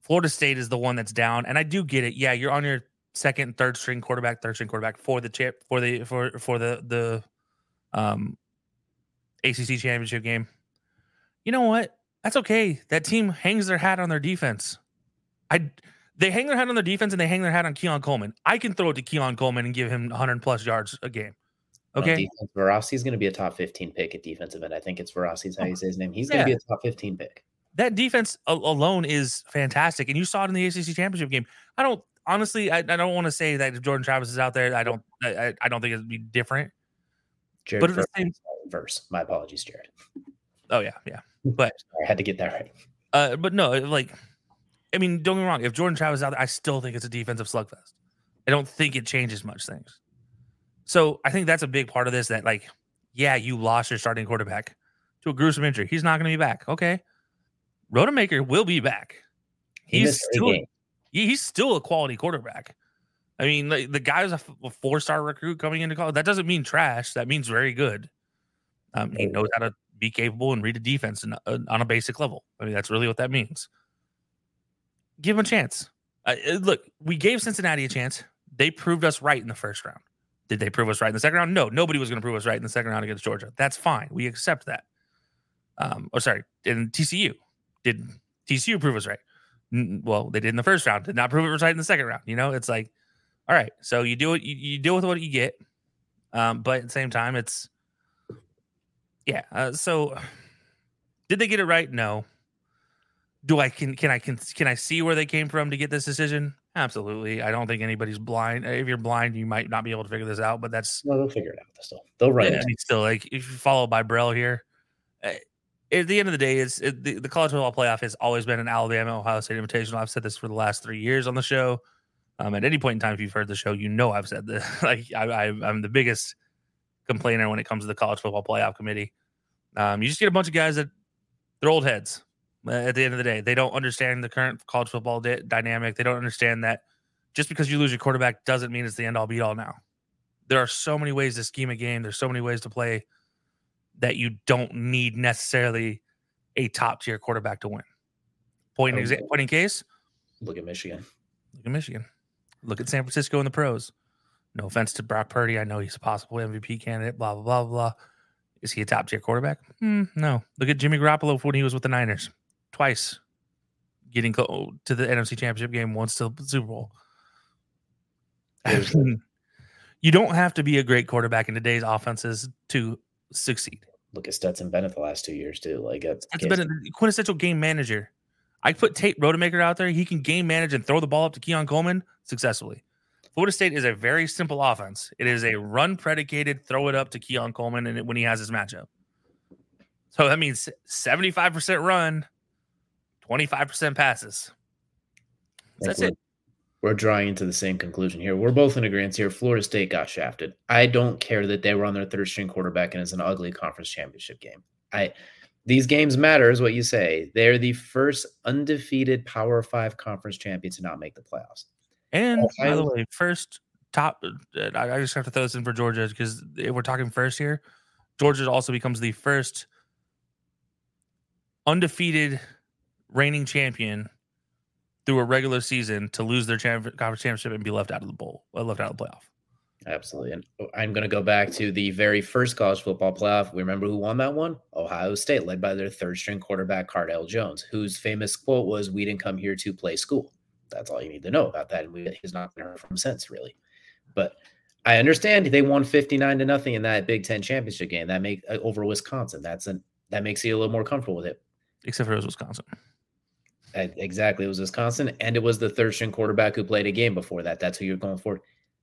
Florida State is the one that's down. And I do get it. Yeah, you're on your second, third string quarterback, third string quarterback for the chip for the for for the the um ACC championship game. You know what? That's okay. That team hangs their hat on their defense. I they hang their hat on their defense and they hang their hat on Keon Coleman. I can throw it to Keon Coleman and give him 100 plus yards a game. Okay. Verosi's going to be a top 15 pick at defensive end. I think it's Verosi's how you say his name. He's going to be a top 15 pick. That defense alone is fantastic. And you saw it in the ACC championship game. I don't honestly, I, I don't want to say that if Jordan Travis is out there, I don't, I, I don't think it'd be different. Jared but at the same verse, my apologies, Jared. Oh yeah, yeah. But I had to get that right. Uh, but no, like, I mean, don't get me wrong. If Jordan Travis is out there, I still think it's a defensive slugfest. I don't think it changes much things. So I think that's a big part of this. That like, yeah, you lost your starting quarterback to a gruesome injury. He's not going to be back. Okay, Rodemaker will be back. He's still he's still a quality quarterback. I mean, like, the guy's a, a four star recruit coming into college. That doesn't mean trash. That means very good. Um, he knows how to be capable and read a defense in, uh, on a basic level. I mean, that's really what that means. Give him a chance. Uh look, we gave Cincinnati a chance. They proved us right in the first round. Did they prove us right in the second round? No, nobody was going to prove us right in the second round against Georgia. That's fine. We accept that. Um, oh, sorry, in TCU, did TCU prove us right? well, they did in the first round, did not prove it was right in the second round. You know, it's like, all right, so you do it, you, you deal with what you get. Um, but at the same time, it's yeah. Uh, so did they get it right? No. Do I can can I can can I see where they came from to get this decision? Absolutely. I don't think anybody's blind. If you're blind, you might not be able to figure this out, but that's no, they'll figure it out. Still, they'll run yeah, it. Still, like if you follow by Brell here, eh, at the end of the day, it's it, the, the college football playoff has always been an Alabama Ohio State Invitational. I've said this for the last three years on the show. Um, at any point in time, if you've heard the show, you know I've said this. like I, I, I'm the biggest complainer when it comes to the college football playoff committee. Um, you just get a bunch of guys that they're old heads. Uh, at the end of the day, they don't understand the current college football di- dynamic. They don't understand that just because you lose your quarterback doesn't mean it's the end all be all. Now, there are so many ways to scheme a game. There's so many ways to play that you don't need necessarily a top tier quarterback to win. Point, in, exa- point in case. Look at Michigan. Look at Michigan. Look at San Francisco in the pros. No offense to Brock Purdy. I know he's a possible MVP candidate, blah, blah, blah, blah. Is he a top tier quarterback? Mm, no. Look at Jimmy Garoppolo when he was with the Niners. Twice getting close to the NFC Championship game, once to the Super Bowl. you don't have to be a great quarterback in today's offenses to succeed look at Stetson Bennett the last two years too. Like that's Bennett, quintessential game manager. I put Tate Rodemaker out there. He can game manage and throw the ball up to Keon Coleman successfully. Florida State is a very simple offense. It is a run predicated, throw it up to Keon Coleman and when he has his matchup. So that means 75% run, 25% passes. That's it we're drawing into the same conclusion here. We're both in agreement here. Florida State got shafted. I don't care that they were on their third string quarterback and it's an ugly conference championship game. I these games matter is what you say. They're the first undefeated Power Five conference champion to not make the playoffs. And by the way, first top. I just have to throw this in for Georgia because if we're talking first here, Georgia also becomes the first undefeated reigning champion through a regular season to lose their champ- conference championship and be left out of the bowl, uh, left out of the playoff. Absolutely. And oh, I'm going to go back to the very first college football playoff. We remember who won that one? Ohio State, led by their third string quarterback, Cardale Jones, whose famous quote was, We didn't come here to play school. That's all you need to know about that. And we, he's not been heard from since, really. But I understand they won 59 to nothing in that Big Ten championship game. That make uh, over Wisconsin. That's an that makes you a little more comfortable with it. Except for it was Wisconsin. Exactly. It was Wisconsin, and it was the third string quarterback who played a game before that. That's who you're going for.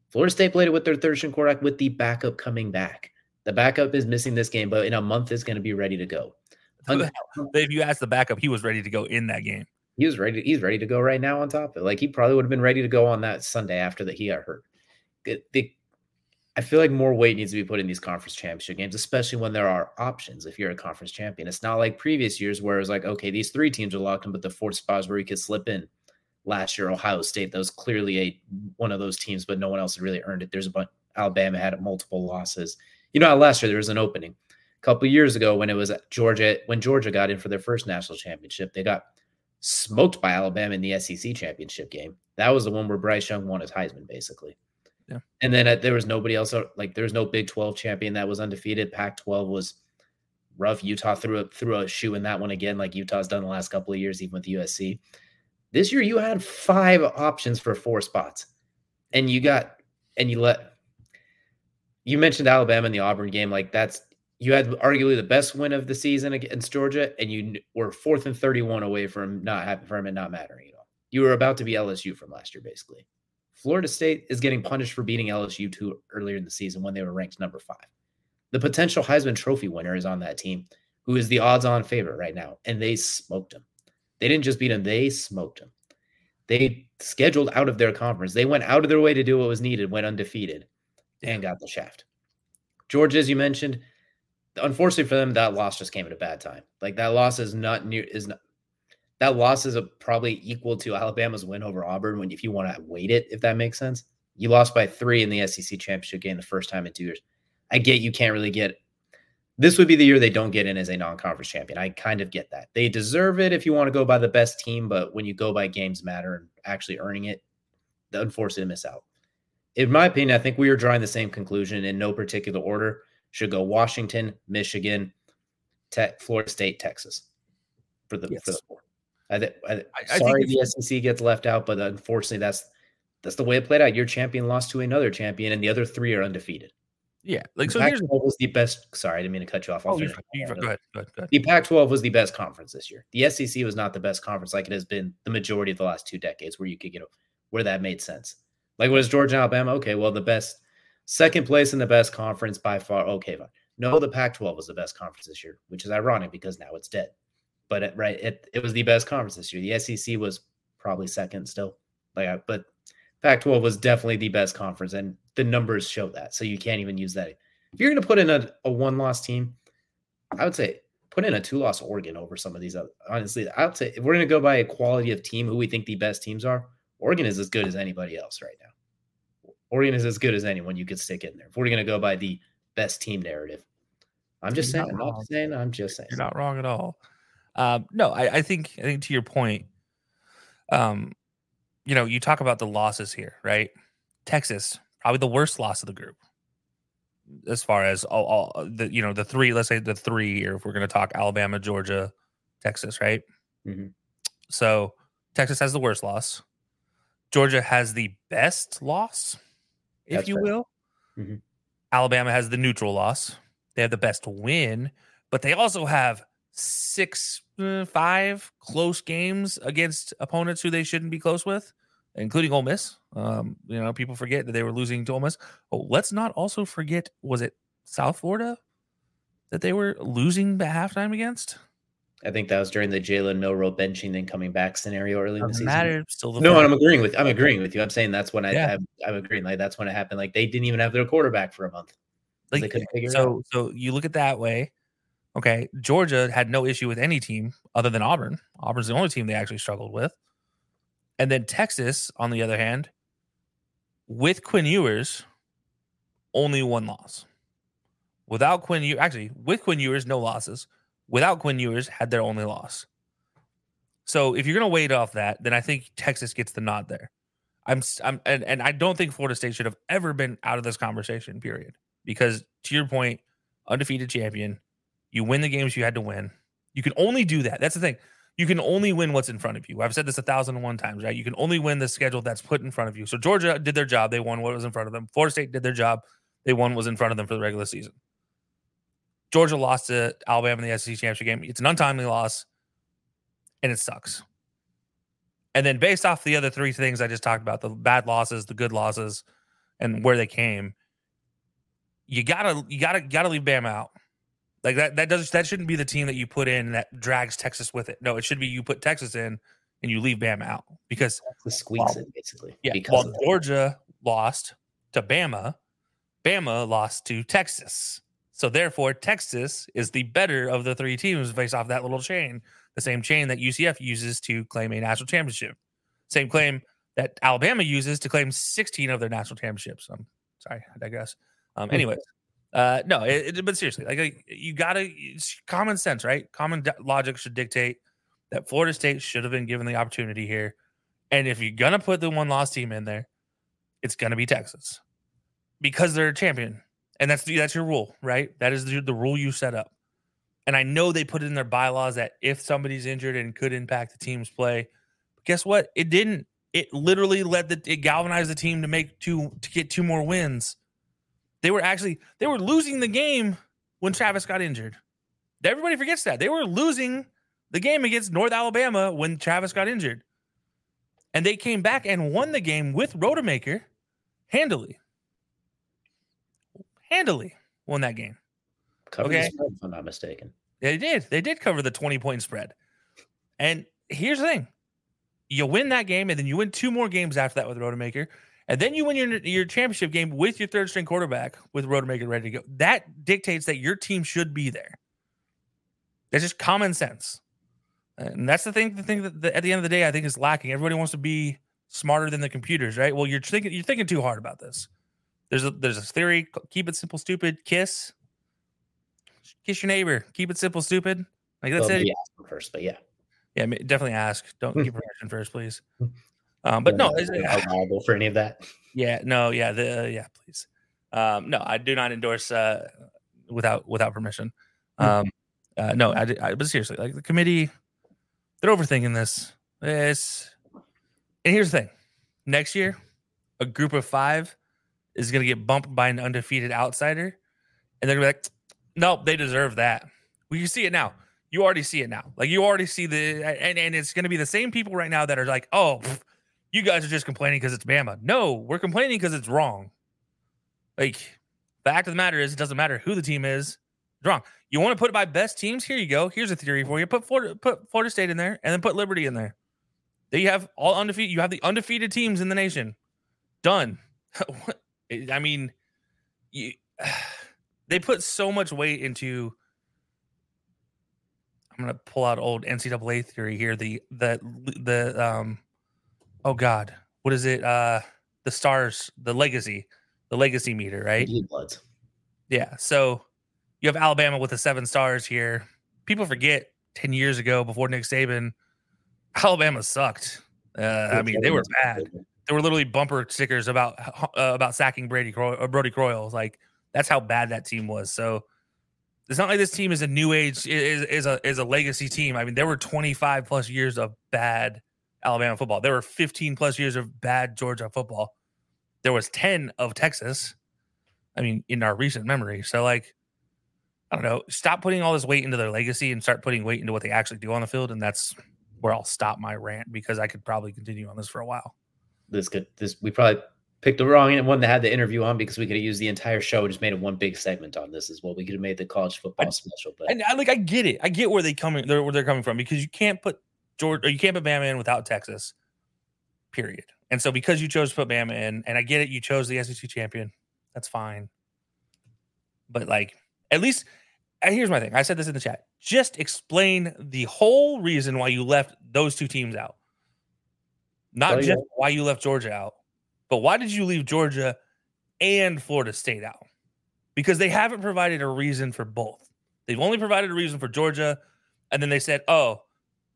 Florida State played it with their third string quarterback with the backup coming back. The backup is missing this game, but in a month is going to be ready to go. if you ask the backup, he was ready to go in that game. He was ready. He's ready to go right now on top of it. Like he probably would have been ready to go on that Sunday after that he got hurt. The, the, I feel like more weight needs to be put in these conference championship games, especially when there are options. If you're a conference champion, it's not like previous years where it's like, okay, these three teams are locked in, but the fourth spot is where you could slip in last year Ohio State. That was clearly a one of those teams, but no one else had really earned it. There's a bunch. Alabama had multiple losses. You know, last year there was an opening. A couple years ago when it was Georgia, when Georgia got in for their first national championship, they got smoked by Alabama in the SEC championship game. That was the one where Bryce Young won his Heisman, basically. Yeah. And then uh, there was nobody else. Uh, like there was no Big 12 champion that was undefeated. Pac 12 was rough. Utah threw a threw a shoe in that one again, like Utah's done the last couple of years, even with USC. This year you had five options for four spots, and you got and you let. You mentioned Alabama in the Auburn game, like that's you had arguably the best win of the season against Georgia, and you were fourth and thirty-one away from not having from it not mattering at all. You were about to be LSU from last year, basically. Florida State is getting punished for beating LSU two earlier in the season when they were ranked number five. The potential Heisman Trophy winner is on that team, who is the odds-on favorite right now, and they smoked him. They didn't just beat him, they smoked him. They scheduled out of their conference. They went out of their way to do what was needed, went undefeated, and got the shaft. Georgia, as you mentioned, unfortunately for them, that loss just came at a bad time. Like that loss is not near is not that loss is a, probably equal to Alabama's win over Auburn when if you want to weight it, if that makes sense. You lost by three in the SEC championship game the first time in two years. I get you can't really get this would be the year they don't get in as a non-conference champion. I kind of get that. They deserve it if you want to go by the best team, but when you go by games matter and actually earning it, they unfortunately miss out. In my opinion, I think we are drawing the same conclusion in no particular order. Should go Washington, Michigan, Tech, Florida State, Texas for the yes. for the four. I, I, I sorry the SEC gets left out, but unfortunately that's that's the way it played out. Your champion lost to another champion, and the other three are undefeated. Yeah, like so. Pac-12 here's was the best. Sorry, I didn't mean to cut you off. Oh, you're, you're, go, ahead, go, ahead, go ahead. The Pac-12 was the best conference this year. The SEC was not the best conference like it has been the majority of the last two decades, where you could get where that made sense. Like was Georgia and Alabama? Okay, well the best second place in the best conference by far. Okay, fine. No, the Pac-12 was the best conference this year, which is ironic because now it's dead. But it, right, it, it was the best conference this year. The SEC was probably second still. Like, but Pac-12 was definitely the best conference, and the numbers show that. So you can't even use that if you're going to put in a, a one loss team, I would say put in a two loss Oregon over some of these. Other, honestly, I would say if we're going to go by a quality of team, who we think the best teams are, Oregon is as good as anybody else right now. Oregon is as good as anyone you could stick in there. If we're going to go by the best team narrative, I'm just You're saying. I'm not saying. I'm just saying. You're not wrong at all. Um, no, I, I think I think to your point, um, you know, you talk about the losses here, right? Texas, probably the worst loss of the group as far as all, all the you know the three let's say the three or if we're going to talk alabama georgia texas right mm-hmm. so texas has the worst loss georgia has the best loss if That's you will mm-hmm. alabama has the neutral loss they have the best win but they also have six uh, five close games against opponents who they shouldn't be close with including Ole Miss. Um, you know, people forget that they were losing to Ole Miss. Oh, let's not also forget, was it South Florida that they were losing at halftime against? I think that was during the Jalen Milroe benching then coming back scenario early in the season. Matter, still the no, I'm agreeing with I'm agreeing with you. I'm saying that's when I yeah. I'm, I'm, agreeing. Like that's when it happened. Like they didn't even have their quarterback for a month. Like they couldn't figure so, So you look at that way. Okay, Georgia had no issue with any team other than Auburn. Auburn's the only team they actually struggled with. And then Texas, on the other hand, with Quinn Ewers, only one loss. Without Quinn Ewers, actually, with Quinn Ewers, no losses. Without Quinn Ewers, had their only loss. So if you're going to wait off that, then I think Texas gets the nod there. I'm, I'm and, and I don't think Florida State should have ever been out of this conversation, period. Because to your point, undefeated champion, you win the games you had to win. You can only do that. That's the thing. You can only win what's in front of you. I've said this a thousand and one times, right? You can only win the schedule that's put in front of you. So Georgia did their job. They won what was in front of them. Florida State did their job. They won what was in front of them for the regular season. Georgia lost to Alabama in the SEC championship game. It's an untimely loss, and it sucks. And then based off the other three things I just talked about, the bad losses, the good losses, and where they came, you gotta you gotta gotta leave Bama out. Like that that does that shouldn't be the team that you put in that drags Texas with it. No, it should be you put Texas in and you leave Bama out because the squeaks it basically. Yeah, because Georgia lost to Bama, Bama lost to Texas. So therefore, Texas is the better of the three teams based off that little chain, the same chain that UCF uses to claim a national championship. Same claim that Alabama uses to claim 16 of their national championships. I'm sorry, I digress. Um, anyways, uh, no, it, it, but seriously, like you gotta, common sense, right? Common logic should dictate that Florida State should have been given the opportunity here. And if you're gonna put the one loss team in there, it's gonna be Texas because they're a champion and that's the, that's your rule, right? That is the, the rule you set up. And I know they put it in their bylaws that if somebody's injured and could impact the team's play, but guess what? It didn't. It literally led the it galvanized the team to make two to get two more wins. They were actually they were losing the game when Travis got injured. Everybody forgets that. They were losing the game against North Alabama when Travis got injured. And they came back and won the game with Rodemaker handily handily won that game. Covered okay, spread, if I'm not mistaken. They did. They did cover the 20 point spread. And here's the thing: you win that game, and then you win two more games after that with Rodemaker, and then you win your your championship game with your third string quarterback with Rodemaker ready to go. That dictates that your team should be there. That's just common sense, and that's the thing. The thing that at the end of the day, I think is lacking. Everybody wants to be smarter than the computers, right? Well, you're thinking you're thinking too hard about this. There's a there's a theory. Keep it simple, stupid. Kiss. Kiss your neighbor. Keep it simple, stupid. Like that's well, it. first, but yeah, yeah, definitely ask. Don't hmm. give permission first, please. Hmm. Um, but no, liable for any of that. Yeah, no, yeah, the uh, yeah, please. Um, no, I do not endorse uh, without without permission. Hmm. Um, uh, no, I, I, but seriously, like the committee, they're overthinking this. It's and here's the thing: next year, a group of five is going to get bumped by an undefeated outsider, and they're going to be like, nope, they deserve that. Well, you see it now. You already see it now. Like you already see the, and, and it's going to be the same people right now that are like, oh, pff, you guys are just complaining because it's Bama. No, we're complaining because it's wrong. Like, the fact of the matter is, it doesn't matter who the team is. It's wrong. You want to put it by best teams? Here you go. Here's a theory for you. Put Florida, put Florida State in there, and then put Liberty in there. You have all undefeated. You have the undefeated teams in the nation. Done. I mean, you, they put so much weight into. I'm gonna pull out old NCAA theory here. The the the um, oh God, what is it? Uh, the stars, the legacy, the legacy meter, right? Bloods. Yeah. So you have Alabama with the seven stars here. People forget ten years ago before Nick Saban, Alabama sucked. Uh, I mean, they were bad there were literally bumper stickers about uh, about sacking Brady Croy, uh, Brodie Croyle. Like that's how bad that team was. So it's not like this team is a new age is is a is a legacy team. I mean, there were 25 plus years of bad Alabama football. There were 15 plus years of bad Georgia football. There was 10 of Texas. I mean, in our recent memory. So like I don't know, stop putting all this weight into their legacy and start putting weight into what they actually do on the field and that's where I'll stop my rant because I could probably continue on this for a while this could this we probably picked the wrong one that had the interview on because we could have used the entire show and just made it one big segment on this as well. We could have made the college football I, special. But and I like I get it. I get where they coming they're where they're coming from because you can't put Georgia you can't put Bama in without Texas. Period. And so because you chose to put Bama in, and I get it, you chose the SEC champion. That's fine. But like at least uh, here's my thing. I said this in the chat. Just explain the whole reason why you left those two teams out. Not oh, just why you left Georgia out, but why did you leave Georgia and Florida State out? Because they haven't provided a reason for both. They've only provided a reason for Georgia, and then they said, "Oh,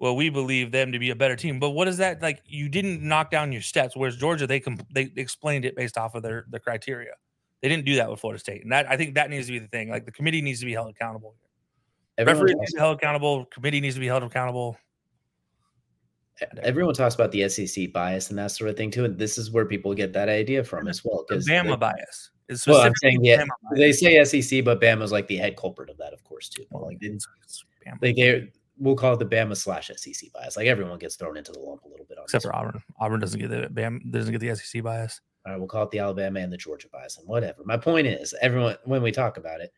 well, we believe them to be a better team. But what is that like? You didn't knock down your steps. Whereas Georgia, they com- they explained it based off of their their criteria. They didn't do that with Florida State, and that I think that needs to be the thing. Like the committee needs to be held accountable. Everyone Referee needs to be held accountable. Committee needs to be held accountable. everyone talks about the SEC bias and that sort of thing too, and this is where people get that idea from as well. The 'cause Bama they- bias is Well, I'm saying yeah, they say SEC, but Bama's like the head culprit of that, of course, too. Well, Like, it's- it's Bama. they, they we'll call it the Bama slash SEC bias. Like everyone gets thrown into the lump a little bit on except for Auburn. Auburn doesn't get the Bam doesn't get the SEC bias. All right, we'll call it the Alabama and the Georgia bias and whatever. My point is, everyone, when we talk about it,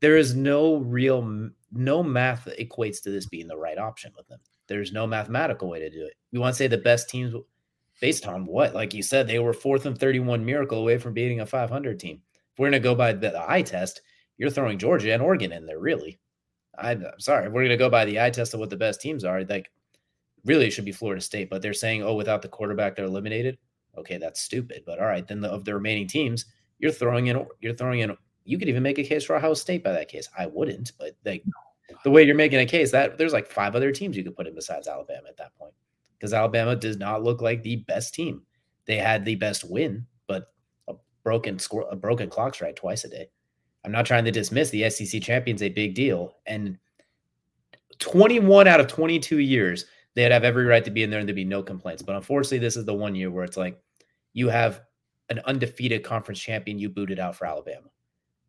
there is no real, no math that equates to this being the right option with them. There's no mathematical way to do it. We want to say the best teams based on what? Like you said, they were fourth and 31 miracle away from beating a 500 team. If we're going to go by the, the eye test, you're throwing Georgia and Oregon in there, really. I'm sorry. We're going to go by the eye test of what the best teams are, like really it should be Florida State, but they're saying, oh, without the quarterback, they're eliminated okay, that's stupid. But all right, then the, of the remaining teams, you're throwing in, you're throwing in. You could even make a case for Ohio State by that case. I wouldn't, but like the way you're making a case, that there's like five other teams you could put in besides Alabama at that point, because Alabama does not look like the best team. They had the best win, but a broken score, a broken clock strike twice a day. I'm not trying to dismiss the SEC champion's a big deal, and 21 out of 22 years they'd have every right to be in there and there'd be no complaints. But unfortunately, this is the one year where it's like you have an undefeated conference champion you booted out for Alabama.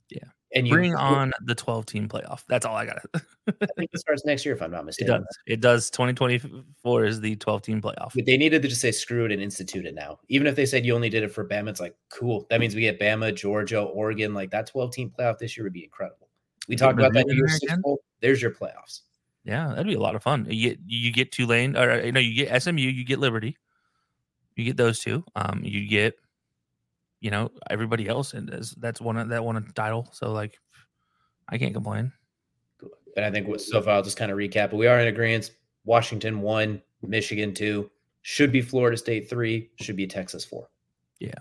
Yeah. And you Bring on the 12 team playoff. That's all I got. I think it starts next year if I'm not mistaken. It does. It does. 2024 is the 12 team playoff. But they needed to just say screw it and institute it now. Even if they said you only did it for Bama, it's like cool. That means we get Bama, Georgia, Oregon. Like that 12 team playoff this year would be incredible. We talked about that Mizzou in New Year's there Six? Bowl. There's your playoffs. Yeah, that'd be a lot of fun. You get you get Tulane or you know you get SMU, you get Liberty, you get those two. Um, you get you know everybody else, and that's that's one of- that won a title. So like, I can't complain. And I think what- so far I'll just kind of recap. But we are in agreement. Washington one, Michigan two, should be Florida State three, should be Texas four. Yeah,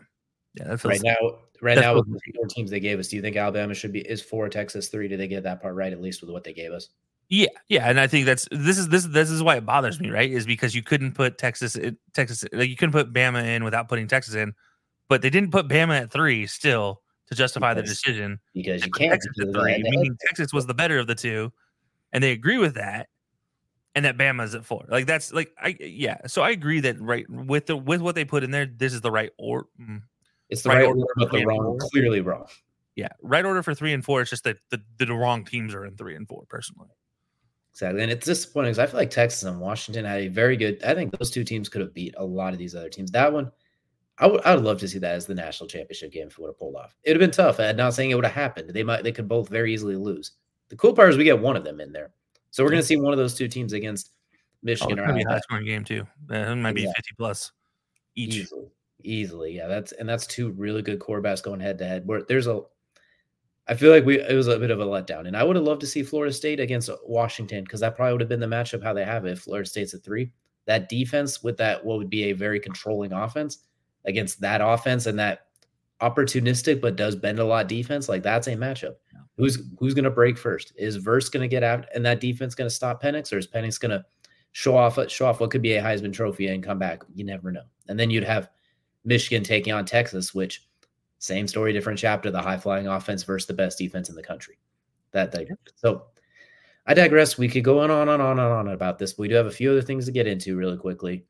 that feels Right now, right now with the four teams they gave us, do you think Alabama should be is four, Texas three? Did they get that part right at least with what they gave us? Yeah, yeah, and I think that's this is this this is why it bothers me, right? Is because you couldn't put Texas Texas like you couldn't put Bama in without putting Texas in, but they didn't put Bama at three still to justify the decision. Because They you can't. Texas at three, meaning Texas was the better of the two, and they agree with that, and that Bama's at four. Like that's like I yeah. So I agree that right with the with what they put in there, this is the right or mm, It's the right right order order, but the wrong, clearly wrong. yeah right order for three and four. It's just that the, the wrong teams are in three and four. Personally, Exactly. And it's disappointing because I feel like Texas and Washington had a very good. I think those two teams could have beat a lot of these other teams. That one, I would I would love to see that as the national championship game if it would have pulled off. It would have been tough. I'm not saying it would have happened. They might they could both very easily lose. The cool part is we get one of them in there. So we're gonna see one of those two teams against oh, Michigan it's or be a high scoring game too. Uh, It might be Yeah. fifty plus each. Easily. Easily. Yeah. That's and that's two really good quarterbacks going head to head. Where there's a I feel like we it was a bit of a letdown. And I would have loved to see Florida State against Washington because that probably would have been the matchup how they have it if Florida State's at three. That defense with that what would be a very controlling offense against that offense and that opportunistic but does bend a lot defense, like that's a matchup. Yeah. Who's who's gonna break first? Is Verse gonna get out and that defense gonna stop Penix, or is Penix gonna show off show off what could be a Heisman trophy and come back? You never know. And then you'd have Michigan taking on Texas, which same story, different chapter. The high flying offense versus the best defense in the country. That, that so. I digress. We could go on on and on and on about this, but we do have a few other things to get into really quickly.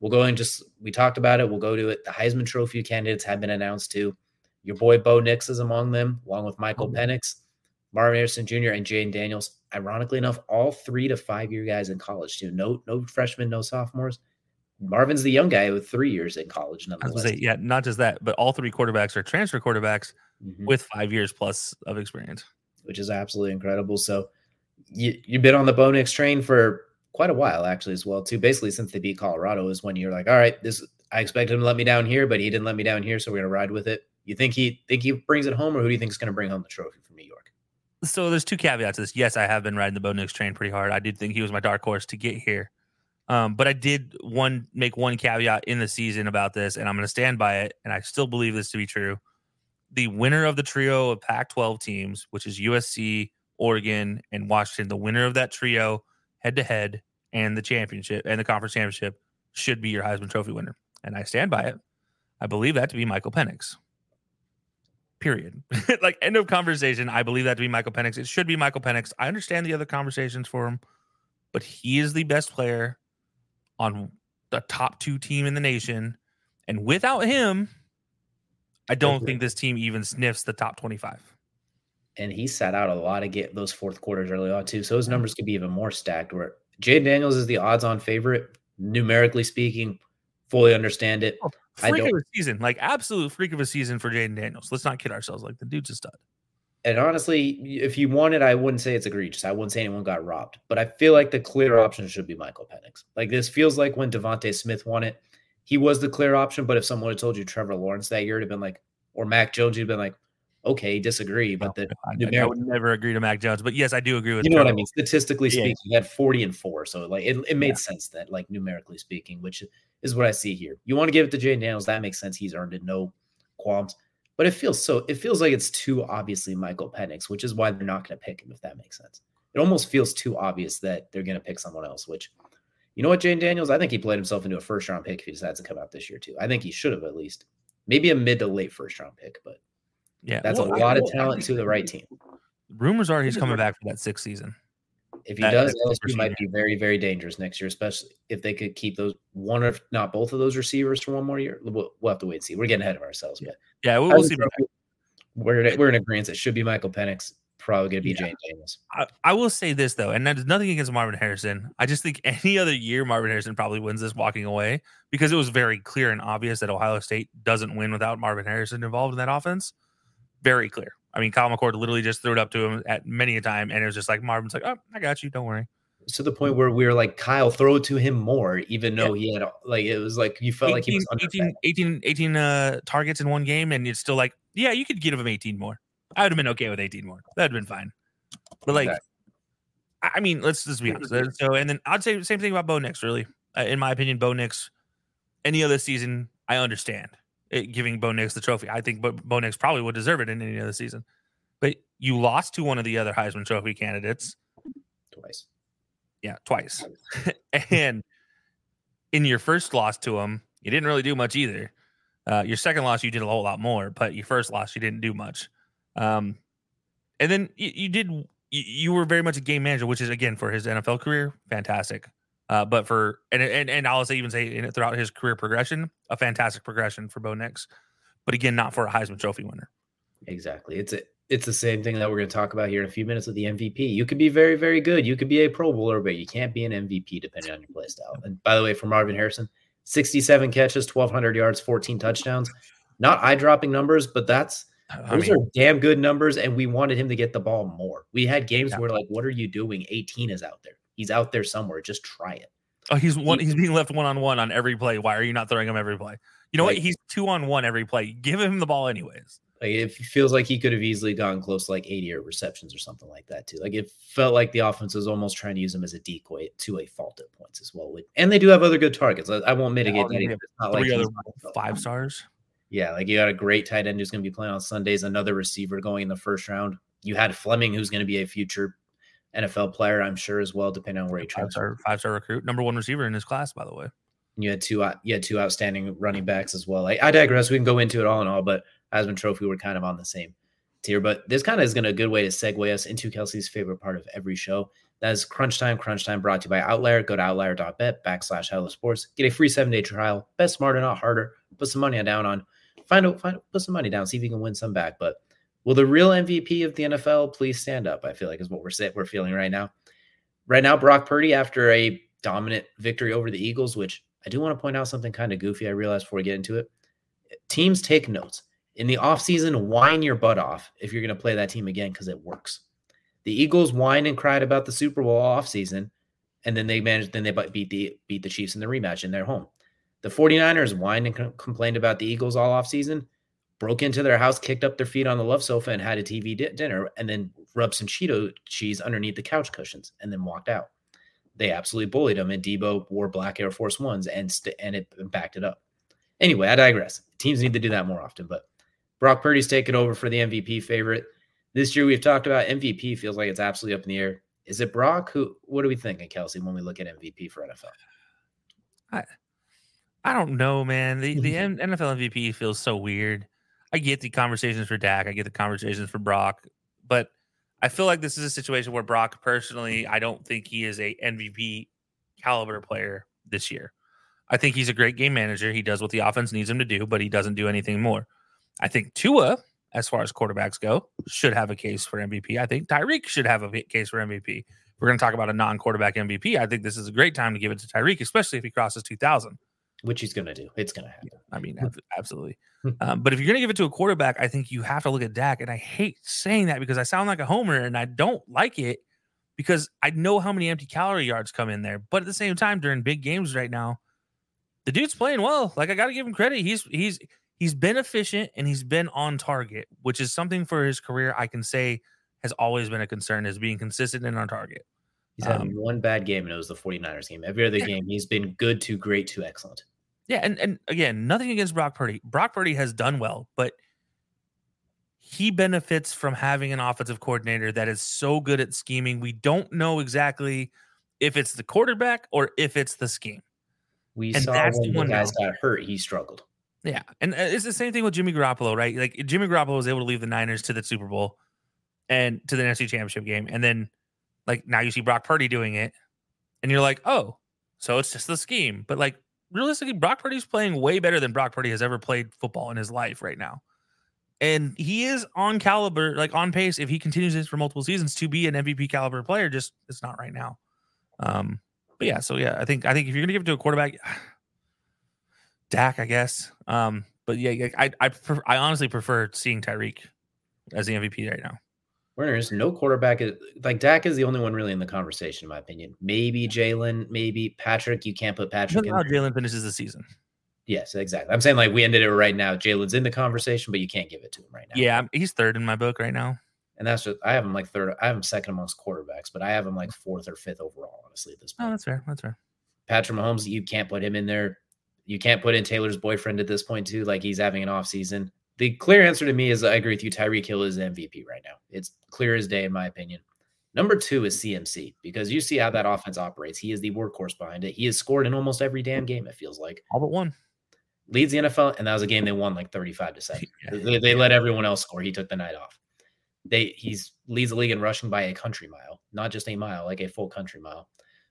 We'll go and just we talked about it. We'll go to it. The Heisman Trophy candidates have been announced too. Your boy Bo Nix is among them, along with Michael Oh. Penix, Marvin Anderson Jr., and Jayden Daniels. Ironically enough, all three to five year guys in college too. No, no freshmen, no sophomores. Marvin's the young guy with three years in college. I was Nonetheless, say, yeah, not just that, but all three quarterbacks are transfer quarterbacks Mhm. with five years plus of experience. which is absolutely incredible. So you you've been on the Bo Nix train for quite a while, actually, as well, too. Basically, since they beat Colorado, is when you're like, all right, this I expected him to let me down here, but he didn't let me down here, so we're gonna ride with it. You think he think he brings it home, or who do you think is gonna bring home the trophy from New York? So there's two caveats to this. Yes, I have been riding the Bo Nix train pretty hard. I did think he was my dark horse to get here. Um, but I did one make one caveat in the season about this, and I'm to stand by it. And I still believe this to be true. The winner of the trio of Pac-12 teams, which is USC, Oregon, and Washington, the winner of that trio, head to head, and the championship and the conference championship should be your Heisman Trophy winner. And I stand by it. I believe that to be Michael Penix. Period. like end of conversation. I believe that to be Michael Penix. It should be Michael Penix. I understand the other conversations for him, but he is the best player on the top two team in the nation. And without him, I don't think this team even sniffs the top 25. And he sat out a lot of get those fourth quarters early on too. So his numbers could be even more stacked. Where Jayden Daniels is the odds-on favorite, numerically speaking. Fully understand it. Oh, freak of a season, like absolute freak of a season for Jayden Daniels. Let's not kid ourselves. Like the dude's a stud. And honestly, if you want it, I wouldn't say it's egregious. I wouldn't say anyone got robbed, but I feel like the clear option should be Michael Penix. Like this feels like when DeVonta Smith won it, he was the clear option. But if someone had told you Trevor Lawrence that year, it'd have been like, or Mac Jones, you'd been like, okay, disagree. But the I, I, would never agree to Mac Jones. But yes, I do agree with you know Trevor. what I mean. Statistically speaking, he had 40 and four. So like it, it made yeah. sense that like numerically speaking, which is what I see here. You want to give it to Jayden Daniels, that makes sense. He's earned it, no qualms. But it feels so it feels like it's too obviously Michael Penix, which is why they're not going to pick him, if that makes sense. It almost feels too obvious that they're going to pick someone else, which you know what, Jayden Daniels, I think he played himself into a first round pick if he decides to come out this year too. I think he should have at least maybe a mid to late first round pick, but yeah, that's well, a lot I, of talent to the right team. Rumors are he's coming back for that sixth season. If he that, does, LSU might be very, very dangerous next year, especially if they could keep those one or not both of those receivers for one more year. We'll, we'll have to wait and see. We're getting ahead of ourselves, but yeah, we'll, we'll see. We're we're in agreement. It should be Michael Penix. Probably going to be yeah. Jayden Daniels. I, I, will say this though, and there's nothing against Marvin Harrison. I just think any other year Marvin Harrison probably wins this walking away because it was very clear and obvious that Ohio State doesn't win without Marvin Harrison involved in that offense. Very clear. I mean, Kyle McCord literally just threw it up to him at many a time, and it was just like Marvin's like, "Oh, I got you. Don't worry." To the point where we were like, Kyle, throw it to him more, even though yeah. he had like it was like you felt 18, like he was 18, 18, 18 uh, targets in one game, and it's still like, yeah, you could give him 18 more. I would have been okay with 18 more. That'd been fine. But like, exactly. I mean, let's just be honest. So, and then I'd say the same thing about Bo Nix, really. Uh, in my opinion, Bo Nix, any other season, I understand giving Bo Nix the trophy. I think Bo, Bo Nix probably would deserve it in any other season. But you lost to one of the other Heisman Trophy candidates twice. Yeah, twice. and in your first loss to him, you didn't really do much either. Uh, your second loss, you did a whole lot more, but your first loss, you didn't do much. Um, and then you, you did you, you, were very much a game manager, which is again for his NFL career, fantastic. Uh, but for and and and I'll say even say throughout his career progression, a fantastic progression for Bo Nix. But again, not for a Heisman Trophy winner. Exactly. It's a, it's the same thing that we're going to talk about here in a few minutes with the MVP. You could be very, very good. You could be a Pro Bowler, but you can't be an MVP depending on your play style. And by the way, for Marvin Harrison, 67 catches, 1,200 yards, 14 touchdowns. Not eye dropping numbers, but that's I those mean, are damn good numbers. And we wanted him to get the ball more. We had games yeah. where, like, what are you doing? 18 is out there. He's out there somewhere. Just try it. Oh, he's one. He's being left one on one on every play. Why are you not throwing him every play? You know like, what? He's two on one every play. Give him the ball anyways. Like it feels like he could have easily gone close to like 80 or receptions or something like that too. Like it felt like the offense was almost trying to use him as a decoy to a fault at points as well. And they do have other good targets. I, won't mitigate yeah, that. It's not three like other five stars. Yeah, like you got a great tight end who's going to be playing on Sundays. Another receiver going in the first round. You had Fleming, who's going to be a future NFL player, I'm sure as well, depending on where he transfers. Five star recruit, number one receiver in his class, by the way. You had two, you had two outstanding running backs as well. I, I digress. We can go into it all in all, but Heisman Trophy, we're kind of on the same tier. But this kind of is going to a good way to segue us into Kelcey's favorite part of every show. That is Crunch Time. Crunch Time brought to you by Outlier. Go to outlier.bet backslash High Low Sports. Get a free seven day trial. Bet smarter, not harder. Put some money down on. Find out, find put some money down. See if you can win some back. But will the real MVP of the NFL please stand up? I feel like is what we're we're feeling right now. Right now, Brock Purdy after a dominant victory over the Eagles, which I do want to point out something kind of goofy. I realized before we get into it. Teams take notes in the offseason, whine your butt off if you're going to play that team again because it works. The Eagles whined and cried about the Super Bowl offseason, and then they managed, then they beat the beat the Chiefs in the rematch in their home. The 49ers whined and complained about the Eagles all offseason, broke into their house, kicked up their feet on the love sofa, and had a TV di- dinner, and then rubbed some Cheeto cheese underneath the couch cushions, and then walked out. They absolutely bullied him, and Deebo wore black Air Force Ones, and st- and it backed it up. Anyway, I digress. Teams need to do that more often, but Brock Purdy's taken over for the MVP favorite. This year, we've talked about MVP feels like it's absolutely up in the air. Is it Brock? Who? What are we thinking, Kelcey, when we look at MVP for NFL? I I don't know, man. The mm-hmm. the NFL MVP feels so weird. I get the conversations for Dak. I get the conversations for Brock, but I feel like this is a situation where Brock, personally, I don't think he is a MVP caliber player this year. I think he's a great game manager. He does what the offense needs him to do, but he doesn't do anything more. I think Tua, as far as quarterbacks go, should have a case for MVP. I think Tyreek should have a case for MVP. We're going to talk about a non-quarterback MVP. I think this is a great time to give it to Tyreek, especially if he crosses 2,000 which he's going to do. It's going to happen. I mean, absolutely. um, but if you're going to give it to a quarterback, I think you have to look at Dak. And I hate saying that because I sound like a homer and I don't like it because I know how many empty calorie yards come in there. But at the same time, during big games right now, the dude's playing well. Like I got to give him credit. He's he's he's been efficient and he's been on target, which is something for his career I can say has always been a concern is being consistent and on target. He's had um, one bad game and it was the 49ers game. Every other game, he's been good to great to excellent. Yeah, and and again, nothing against Brock Purdy. Brock Purdy has done well, but he benefits from having an offensive coordinator that is so good at scheming. We don't know exactly if it's the quarterback or if it's the scheme. We and saw when the guys got hurt, he struggled. Yeah, and uh, it's the same thing with Jimmy Garoppolo, right? Like Jimmy Garoppolo was able to leave the Niners to the Super Bowl and to the NFC Championship game, and then like now you see Brock Purdy doing it, and you're like, oh, so it's just the scheme. But like realistically, Brock Purdy's playing way better than Brock Purdy has ever played football in his life right now. And he is on caliber, like on pace, if he continues this for multiple seasons to be an MVP caliber player. Just it's not right now. Um, but yeah, so yeah, I think I think if you're gonna give it to a quarterback, Dak, I guess. Um, but yeah, I I I honestly prefer seeing Tyreek as the MVP right now. There's no quarterback is like Dak is the only one really in the conversation, in my opinion. Maybe Jalen, maybe Patrick. You can't put Patrick. How Jalen finishes the season. Yes, exactly. I'm saying like we ended it right now. Jalen's in the conversation, but you can't give it to him right now. Yeah, he's third in my book right now. And that's just I have him like third. I have him second amongst quarterbacks, but I have him like fourth or fifth overall. Honestly, at this oh, point. Oh, that's fair. That's fair. Patrick Mahomes, you can't put him in there. You can't put in Taylor's boyfriend at this point too. Like he's having an off season the clear answer to me is I agree with you. Tyreek Hill is MVP right now. It's clear as day, in my opinion. Number two is CMC because you see how that offense operates. He is the workhorse behind it. He has scored in almost every damn game, it feels like. All but one. Leads the NFL, and that was a game they won like 35 to 7. yeah. They, they let everyone else score. He took the night off. They he's leads the league in rushing by a country mile, not just a mile, like a full country mile.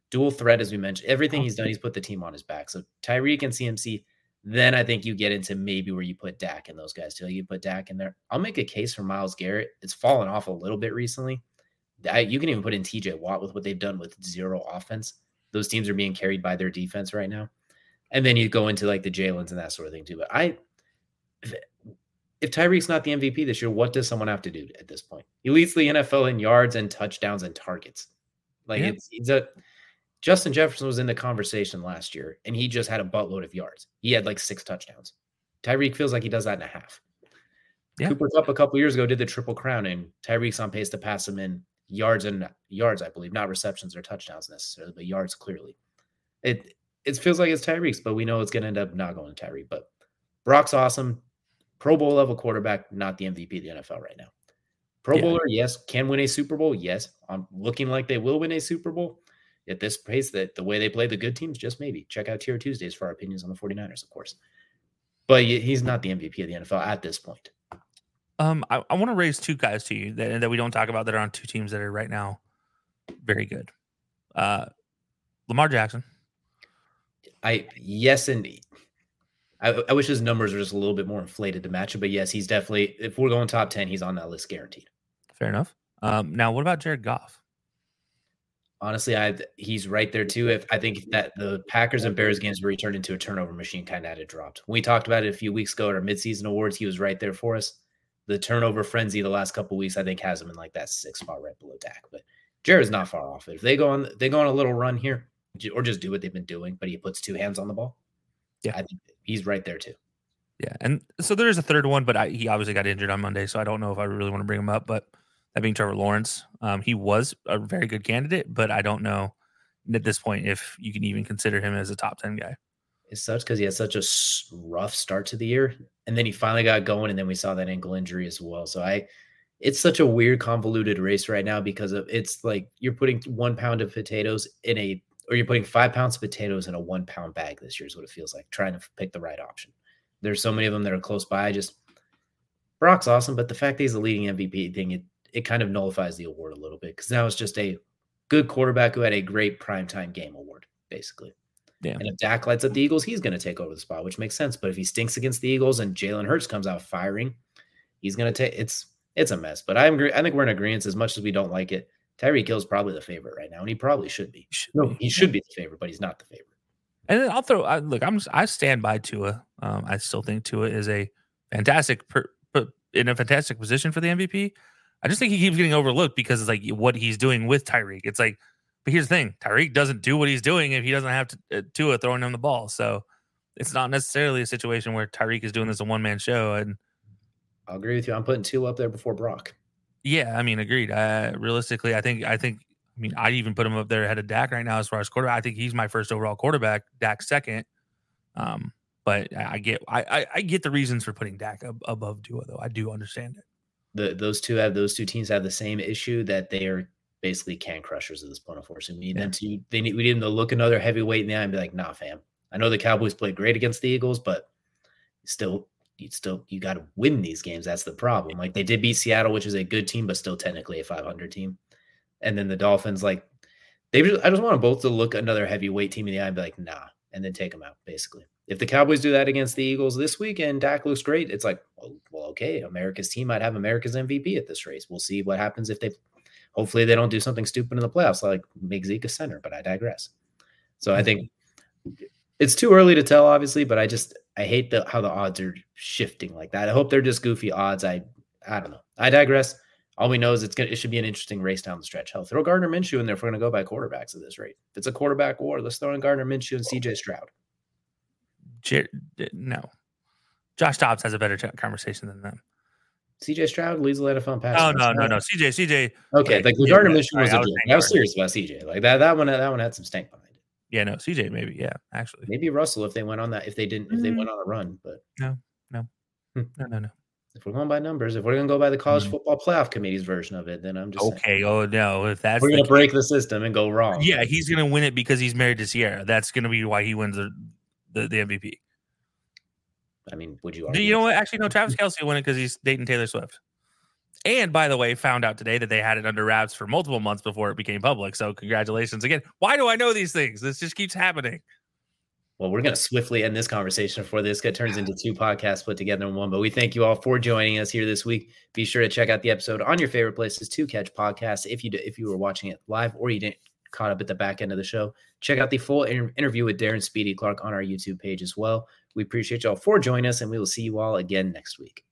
Dual threat, as we mentioned. Everything oh. he's done, he's put the team on his back. So Tyreek and CMC then I think you get into maybe where you put Dak and those guys too. You put Dak in there. I'll make a case for Myles Garrett. It's fallen off a little bit recently. I, you can even put in TJ Watt with what they've done with zero offense. Those teams are being carried by their defense right now. And then you go into like the Jalen's and that sort of thing too. But I, if, if Tyreek's not the MVP this year, what does someone have to do at this point? He leads the NFL in yards and touchdowns and targets. Like yeah. it's, it's a Justin Jefferson was in the conversation last year, and he just had a buttload of yards. He had like six touchdowns. Tyreek feels like he does that in a half. Yeah. Cooper Kupp a couple years ago did the triple crown, and Tyreek's on pace to pass him in yards and yards, I believe, not receptions or touchdowns necessarily, but yards clearly. It it feels like it's Tyreek's, but we know it's going to end up not going to Tyreek. But Brock's awesome, Pro Bowl level quarterback, not the MVP of the NFL right now. Pro yeah. Bowler, yes. Can win a Super Bowl, yes. I'm looking like they will win a Super Bowl at this pace that the way they play the good teams, just maybe check out Tier Tuesdays for our opinions on the 49ers, of course. But he's not the MVP of the NFL at this point. Um, I, I want to raise two guys to you that, that we don't talk about that are on two teams that are right now very good. Uh, Lamar Jackson. I yes, and I, I wish his numbers were just a little bit more inflated to match it, but yes, he's definitely. If we're going top ten, he's on that list guaranteed. Fair enough. Um, now, what about Jared Goff? Honestly, I he's right there too. If I think that the Packers and Bears games were turned into a turnover machine, kind of had it dropped. we talked about it a few weeks ago at our midseason awards, he was right there for us. The turnover frenzy the last couple weeks, I think, has him in like that six spot right below Dak. But Jared's not far off. If they go on, they go on a little run here, or just do what they've been doing, but he puts two hands on the ball. Yeah, I think he's right there too. Yeah, and so there is a third one, but I, he obviously got injured on Monday, so I don't know if I really want to bring him up. But that being Trevor Lawrence, um, he was a very good candidate, but I don't know at this point if you can even consider him as a top 10 guy. It sucks because he had such a rough start to the year. And then he finally got going. And then we saw that ankle injury as well. So I, it's such a weird convoluted race right now because of it's like you're putting one pound of potatoes in a or you're putting five pounds of potatoes in a one pound bag this year is what it feels like trying to pick the right option there's so many of them that are close by just brock's awesome but the fact that he's the leading mvp thing it, it kind of nullifies the award a little bit because now it's just a good quarterback who had a great primetime game award basically Yeah. and if Dak lights up the Eagles, he's going to take over the spot, which makes sense. But if he stinks against the Eagles and Jalen Hurts comes out firing, he's going to take it's it's a mess. But I'm agree- I think we're in agreement as much as we don't like it. Tyreek Hill's probably the favorite right now, and he probably should be. Should No, be. he should be the favorite, but he's not the favorite. And then I'll throw. I, look, I'm I stand by Tua. Um, I still think Tua is a fantastic, per, per, in a fantastic position for the MVP. I just think he keeps getting overlooked because it's like what he's doing with Tyreek. It's like, but here's the thing: Tyreek doesn't do what he's doing if he doesn't have to, uh, Tua throwing him the ball. So it's not necessarily a situation where Tyreek is doing this a one man show. And I'll agree with you. I'm putting two up there before Brock. yeah, I mean, agreed. Uh, realistically, I think I think. I mean, I'd even put him up there ahead of Dak right now as far as quarterback. I think he's my first overall quarterback. Dak second. Um, but I I get I, I I get the reasons for putting Dak ab- above Tua though. I do understand it. The those two have those two teams have the same issue that they are basically can crushers at this point. Unfortunately, we need Yeah. them to they need we need them to look another heavyweight in the eye and be like, nah, fam. I know the Cowboys played great against the Eagles, but still you still you got to win these games. That's the problem. Like they did beat Seattle, which is a good team, but still technically a 500 team. And then the Dolphins, like they, just, I just want them both to look another heavyweight team in the eye and be like, nah, and then take them out. Basically, if the Cowboys do that against the Eagles this week and Dak looks great, it's like, well, well, okay, America's team might have America's MVP at this race. We'll see what happens if they. Hopefully, they don't do something stupid in the playoffs, like make Zeke a center. But I digress. So I think it's too early to tell, obviously, but I just I hate the how the odds are shifting like that. I hope they're just goofy odds. I I don't know. I digress. All we know is it's gonna it should be an interesting race down the stretch. Hell, throw Gardner Minshew in there if we're gonna go by quarterbacks at this rate. If it's a quarterback war, let's throw in Gardner Minshew and CJ Stroud. J- d- no, Josh Dobbs has a better conversation than them. CJ Stroud leads the of fun No, Oh no, no, no. CJ, CJ. Okay, Okay, like the Gardner Minshew was I a was joke. saying I was serious about CJ. Like that that one that one had some stank behind it. Yeah, no, CJ. Maybe. Yeah, actually. Maybe Russell if they went on that if they didn't if they Mm. went on a run, but No, no, no, no. No. If we're going by numbers, if we're gonna go by the college Mm. football playoff committee's version of it, then I'm just saying, Okay. Oh no, if that's we're gonna break the system and go wrong. Yeah, he's gonna win it because he's married to Ciara. That's gonna be why he wins the the, the MVP. I mean, would you? Do argue You know what? Actually, no. Travis Kelce won it because he's dating Taylor Swift. And by the way, found out today that they had it under wraps for multiple months before it became public. So congratulations again. Why do I know these things? This just keeps happening. Well, we're going to swiftly end this conversation before this turns into two podcasts put together in one. But we thank you all for joining us here this week. Be sure to check out the episode on your favorite places to catch podcasts. If you d- if you were watching it live or you didn't caught up at the back end of the show, check out the full inter- interview with Daron Speedy Clark on our YouTube page as well. We appreciate y'all for joining us, and we will see you all again next week.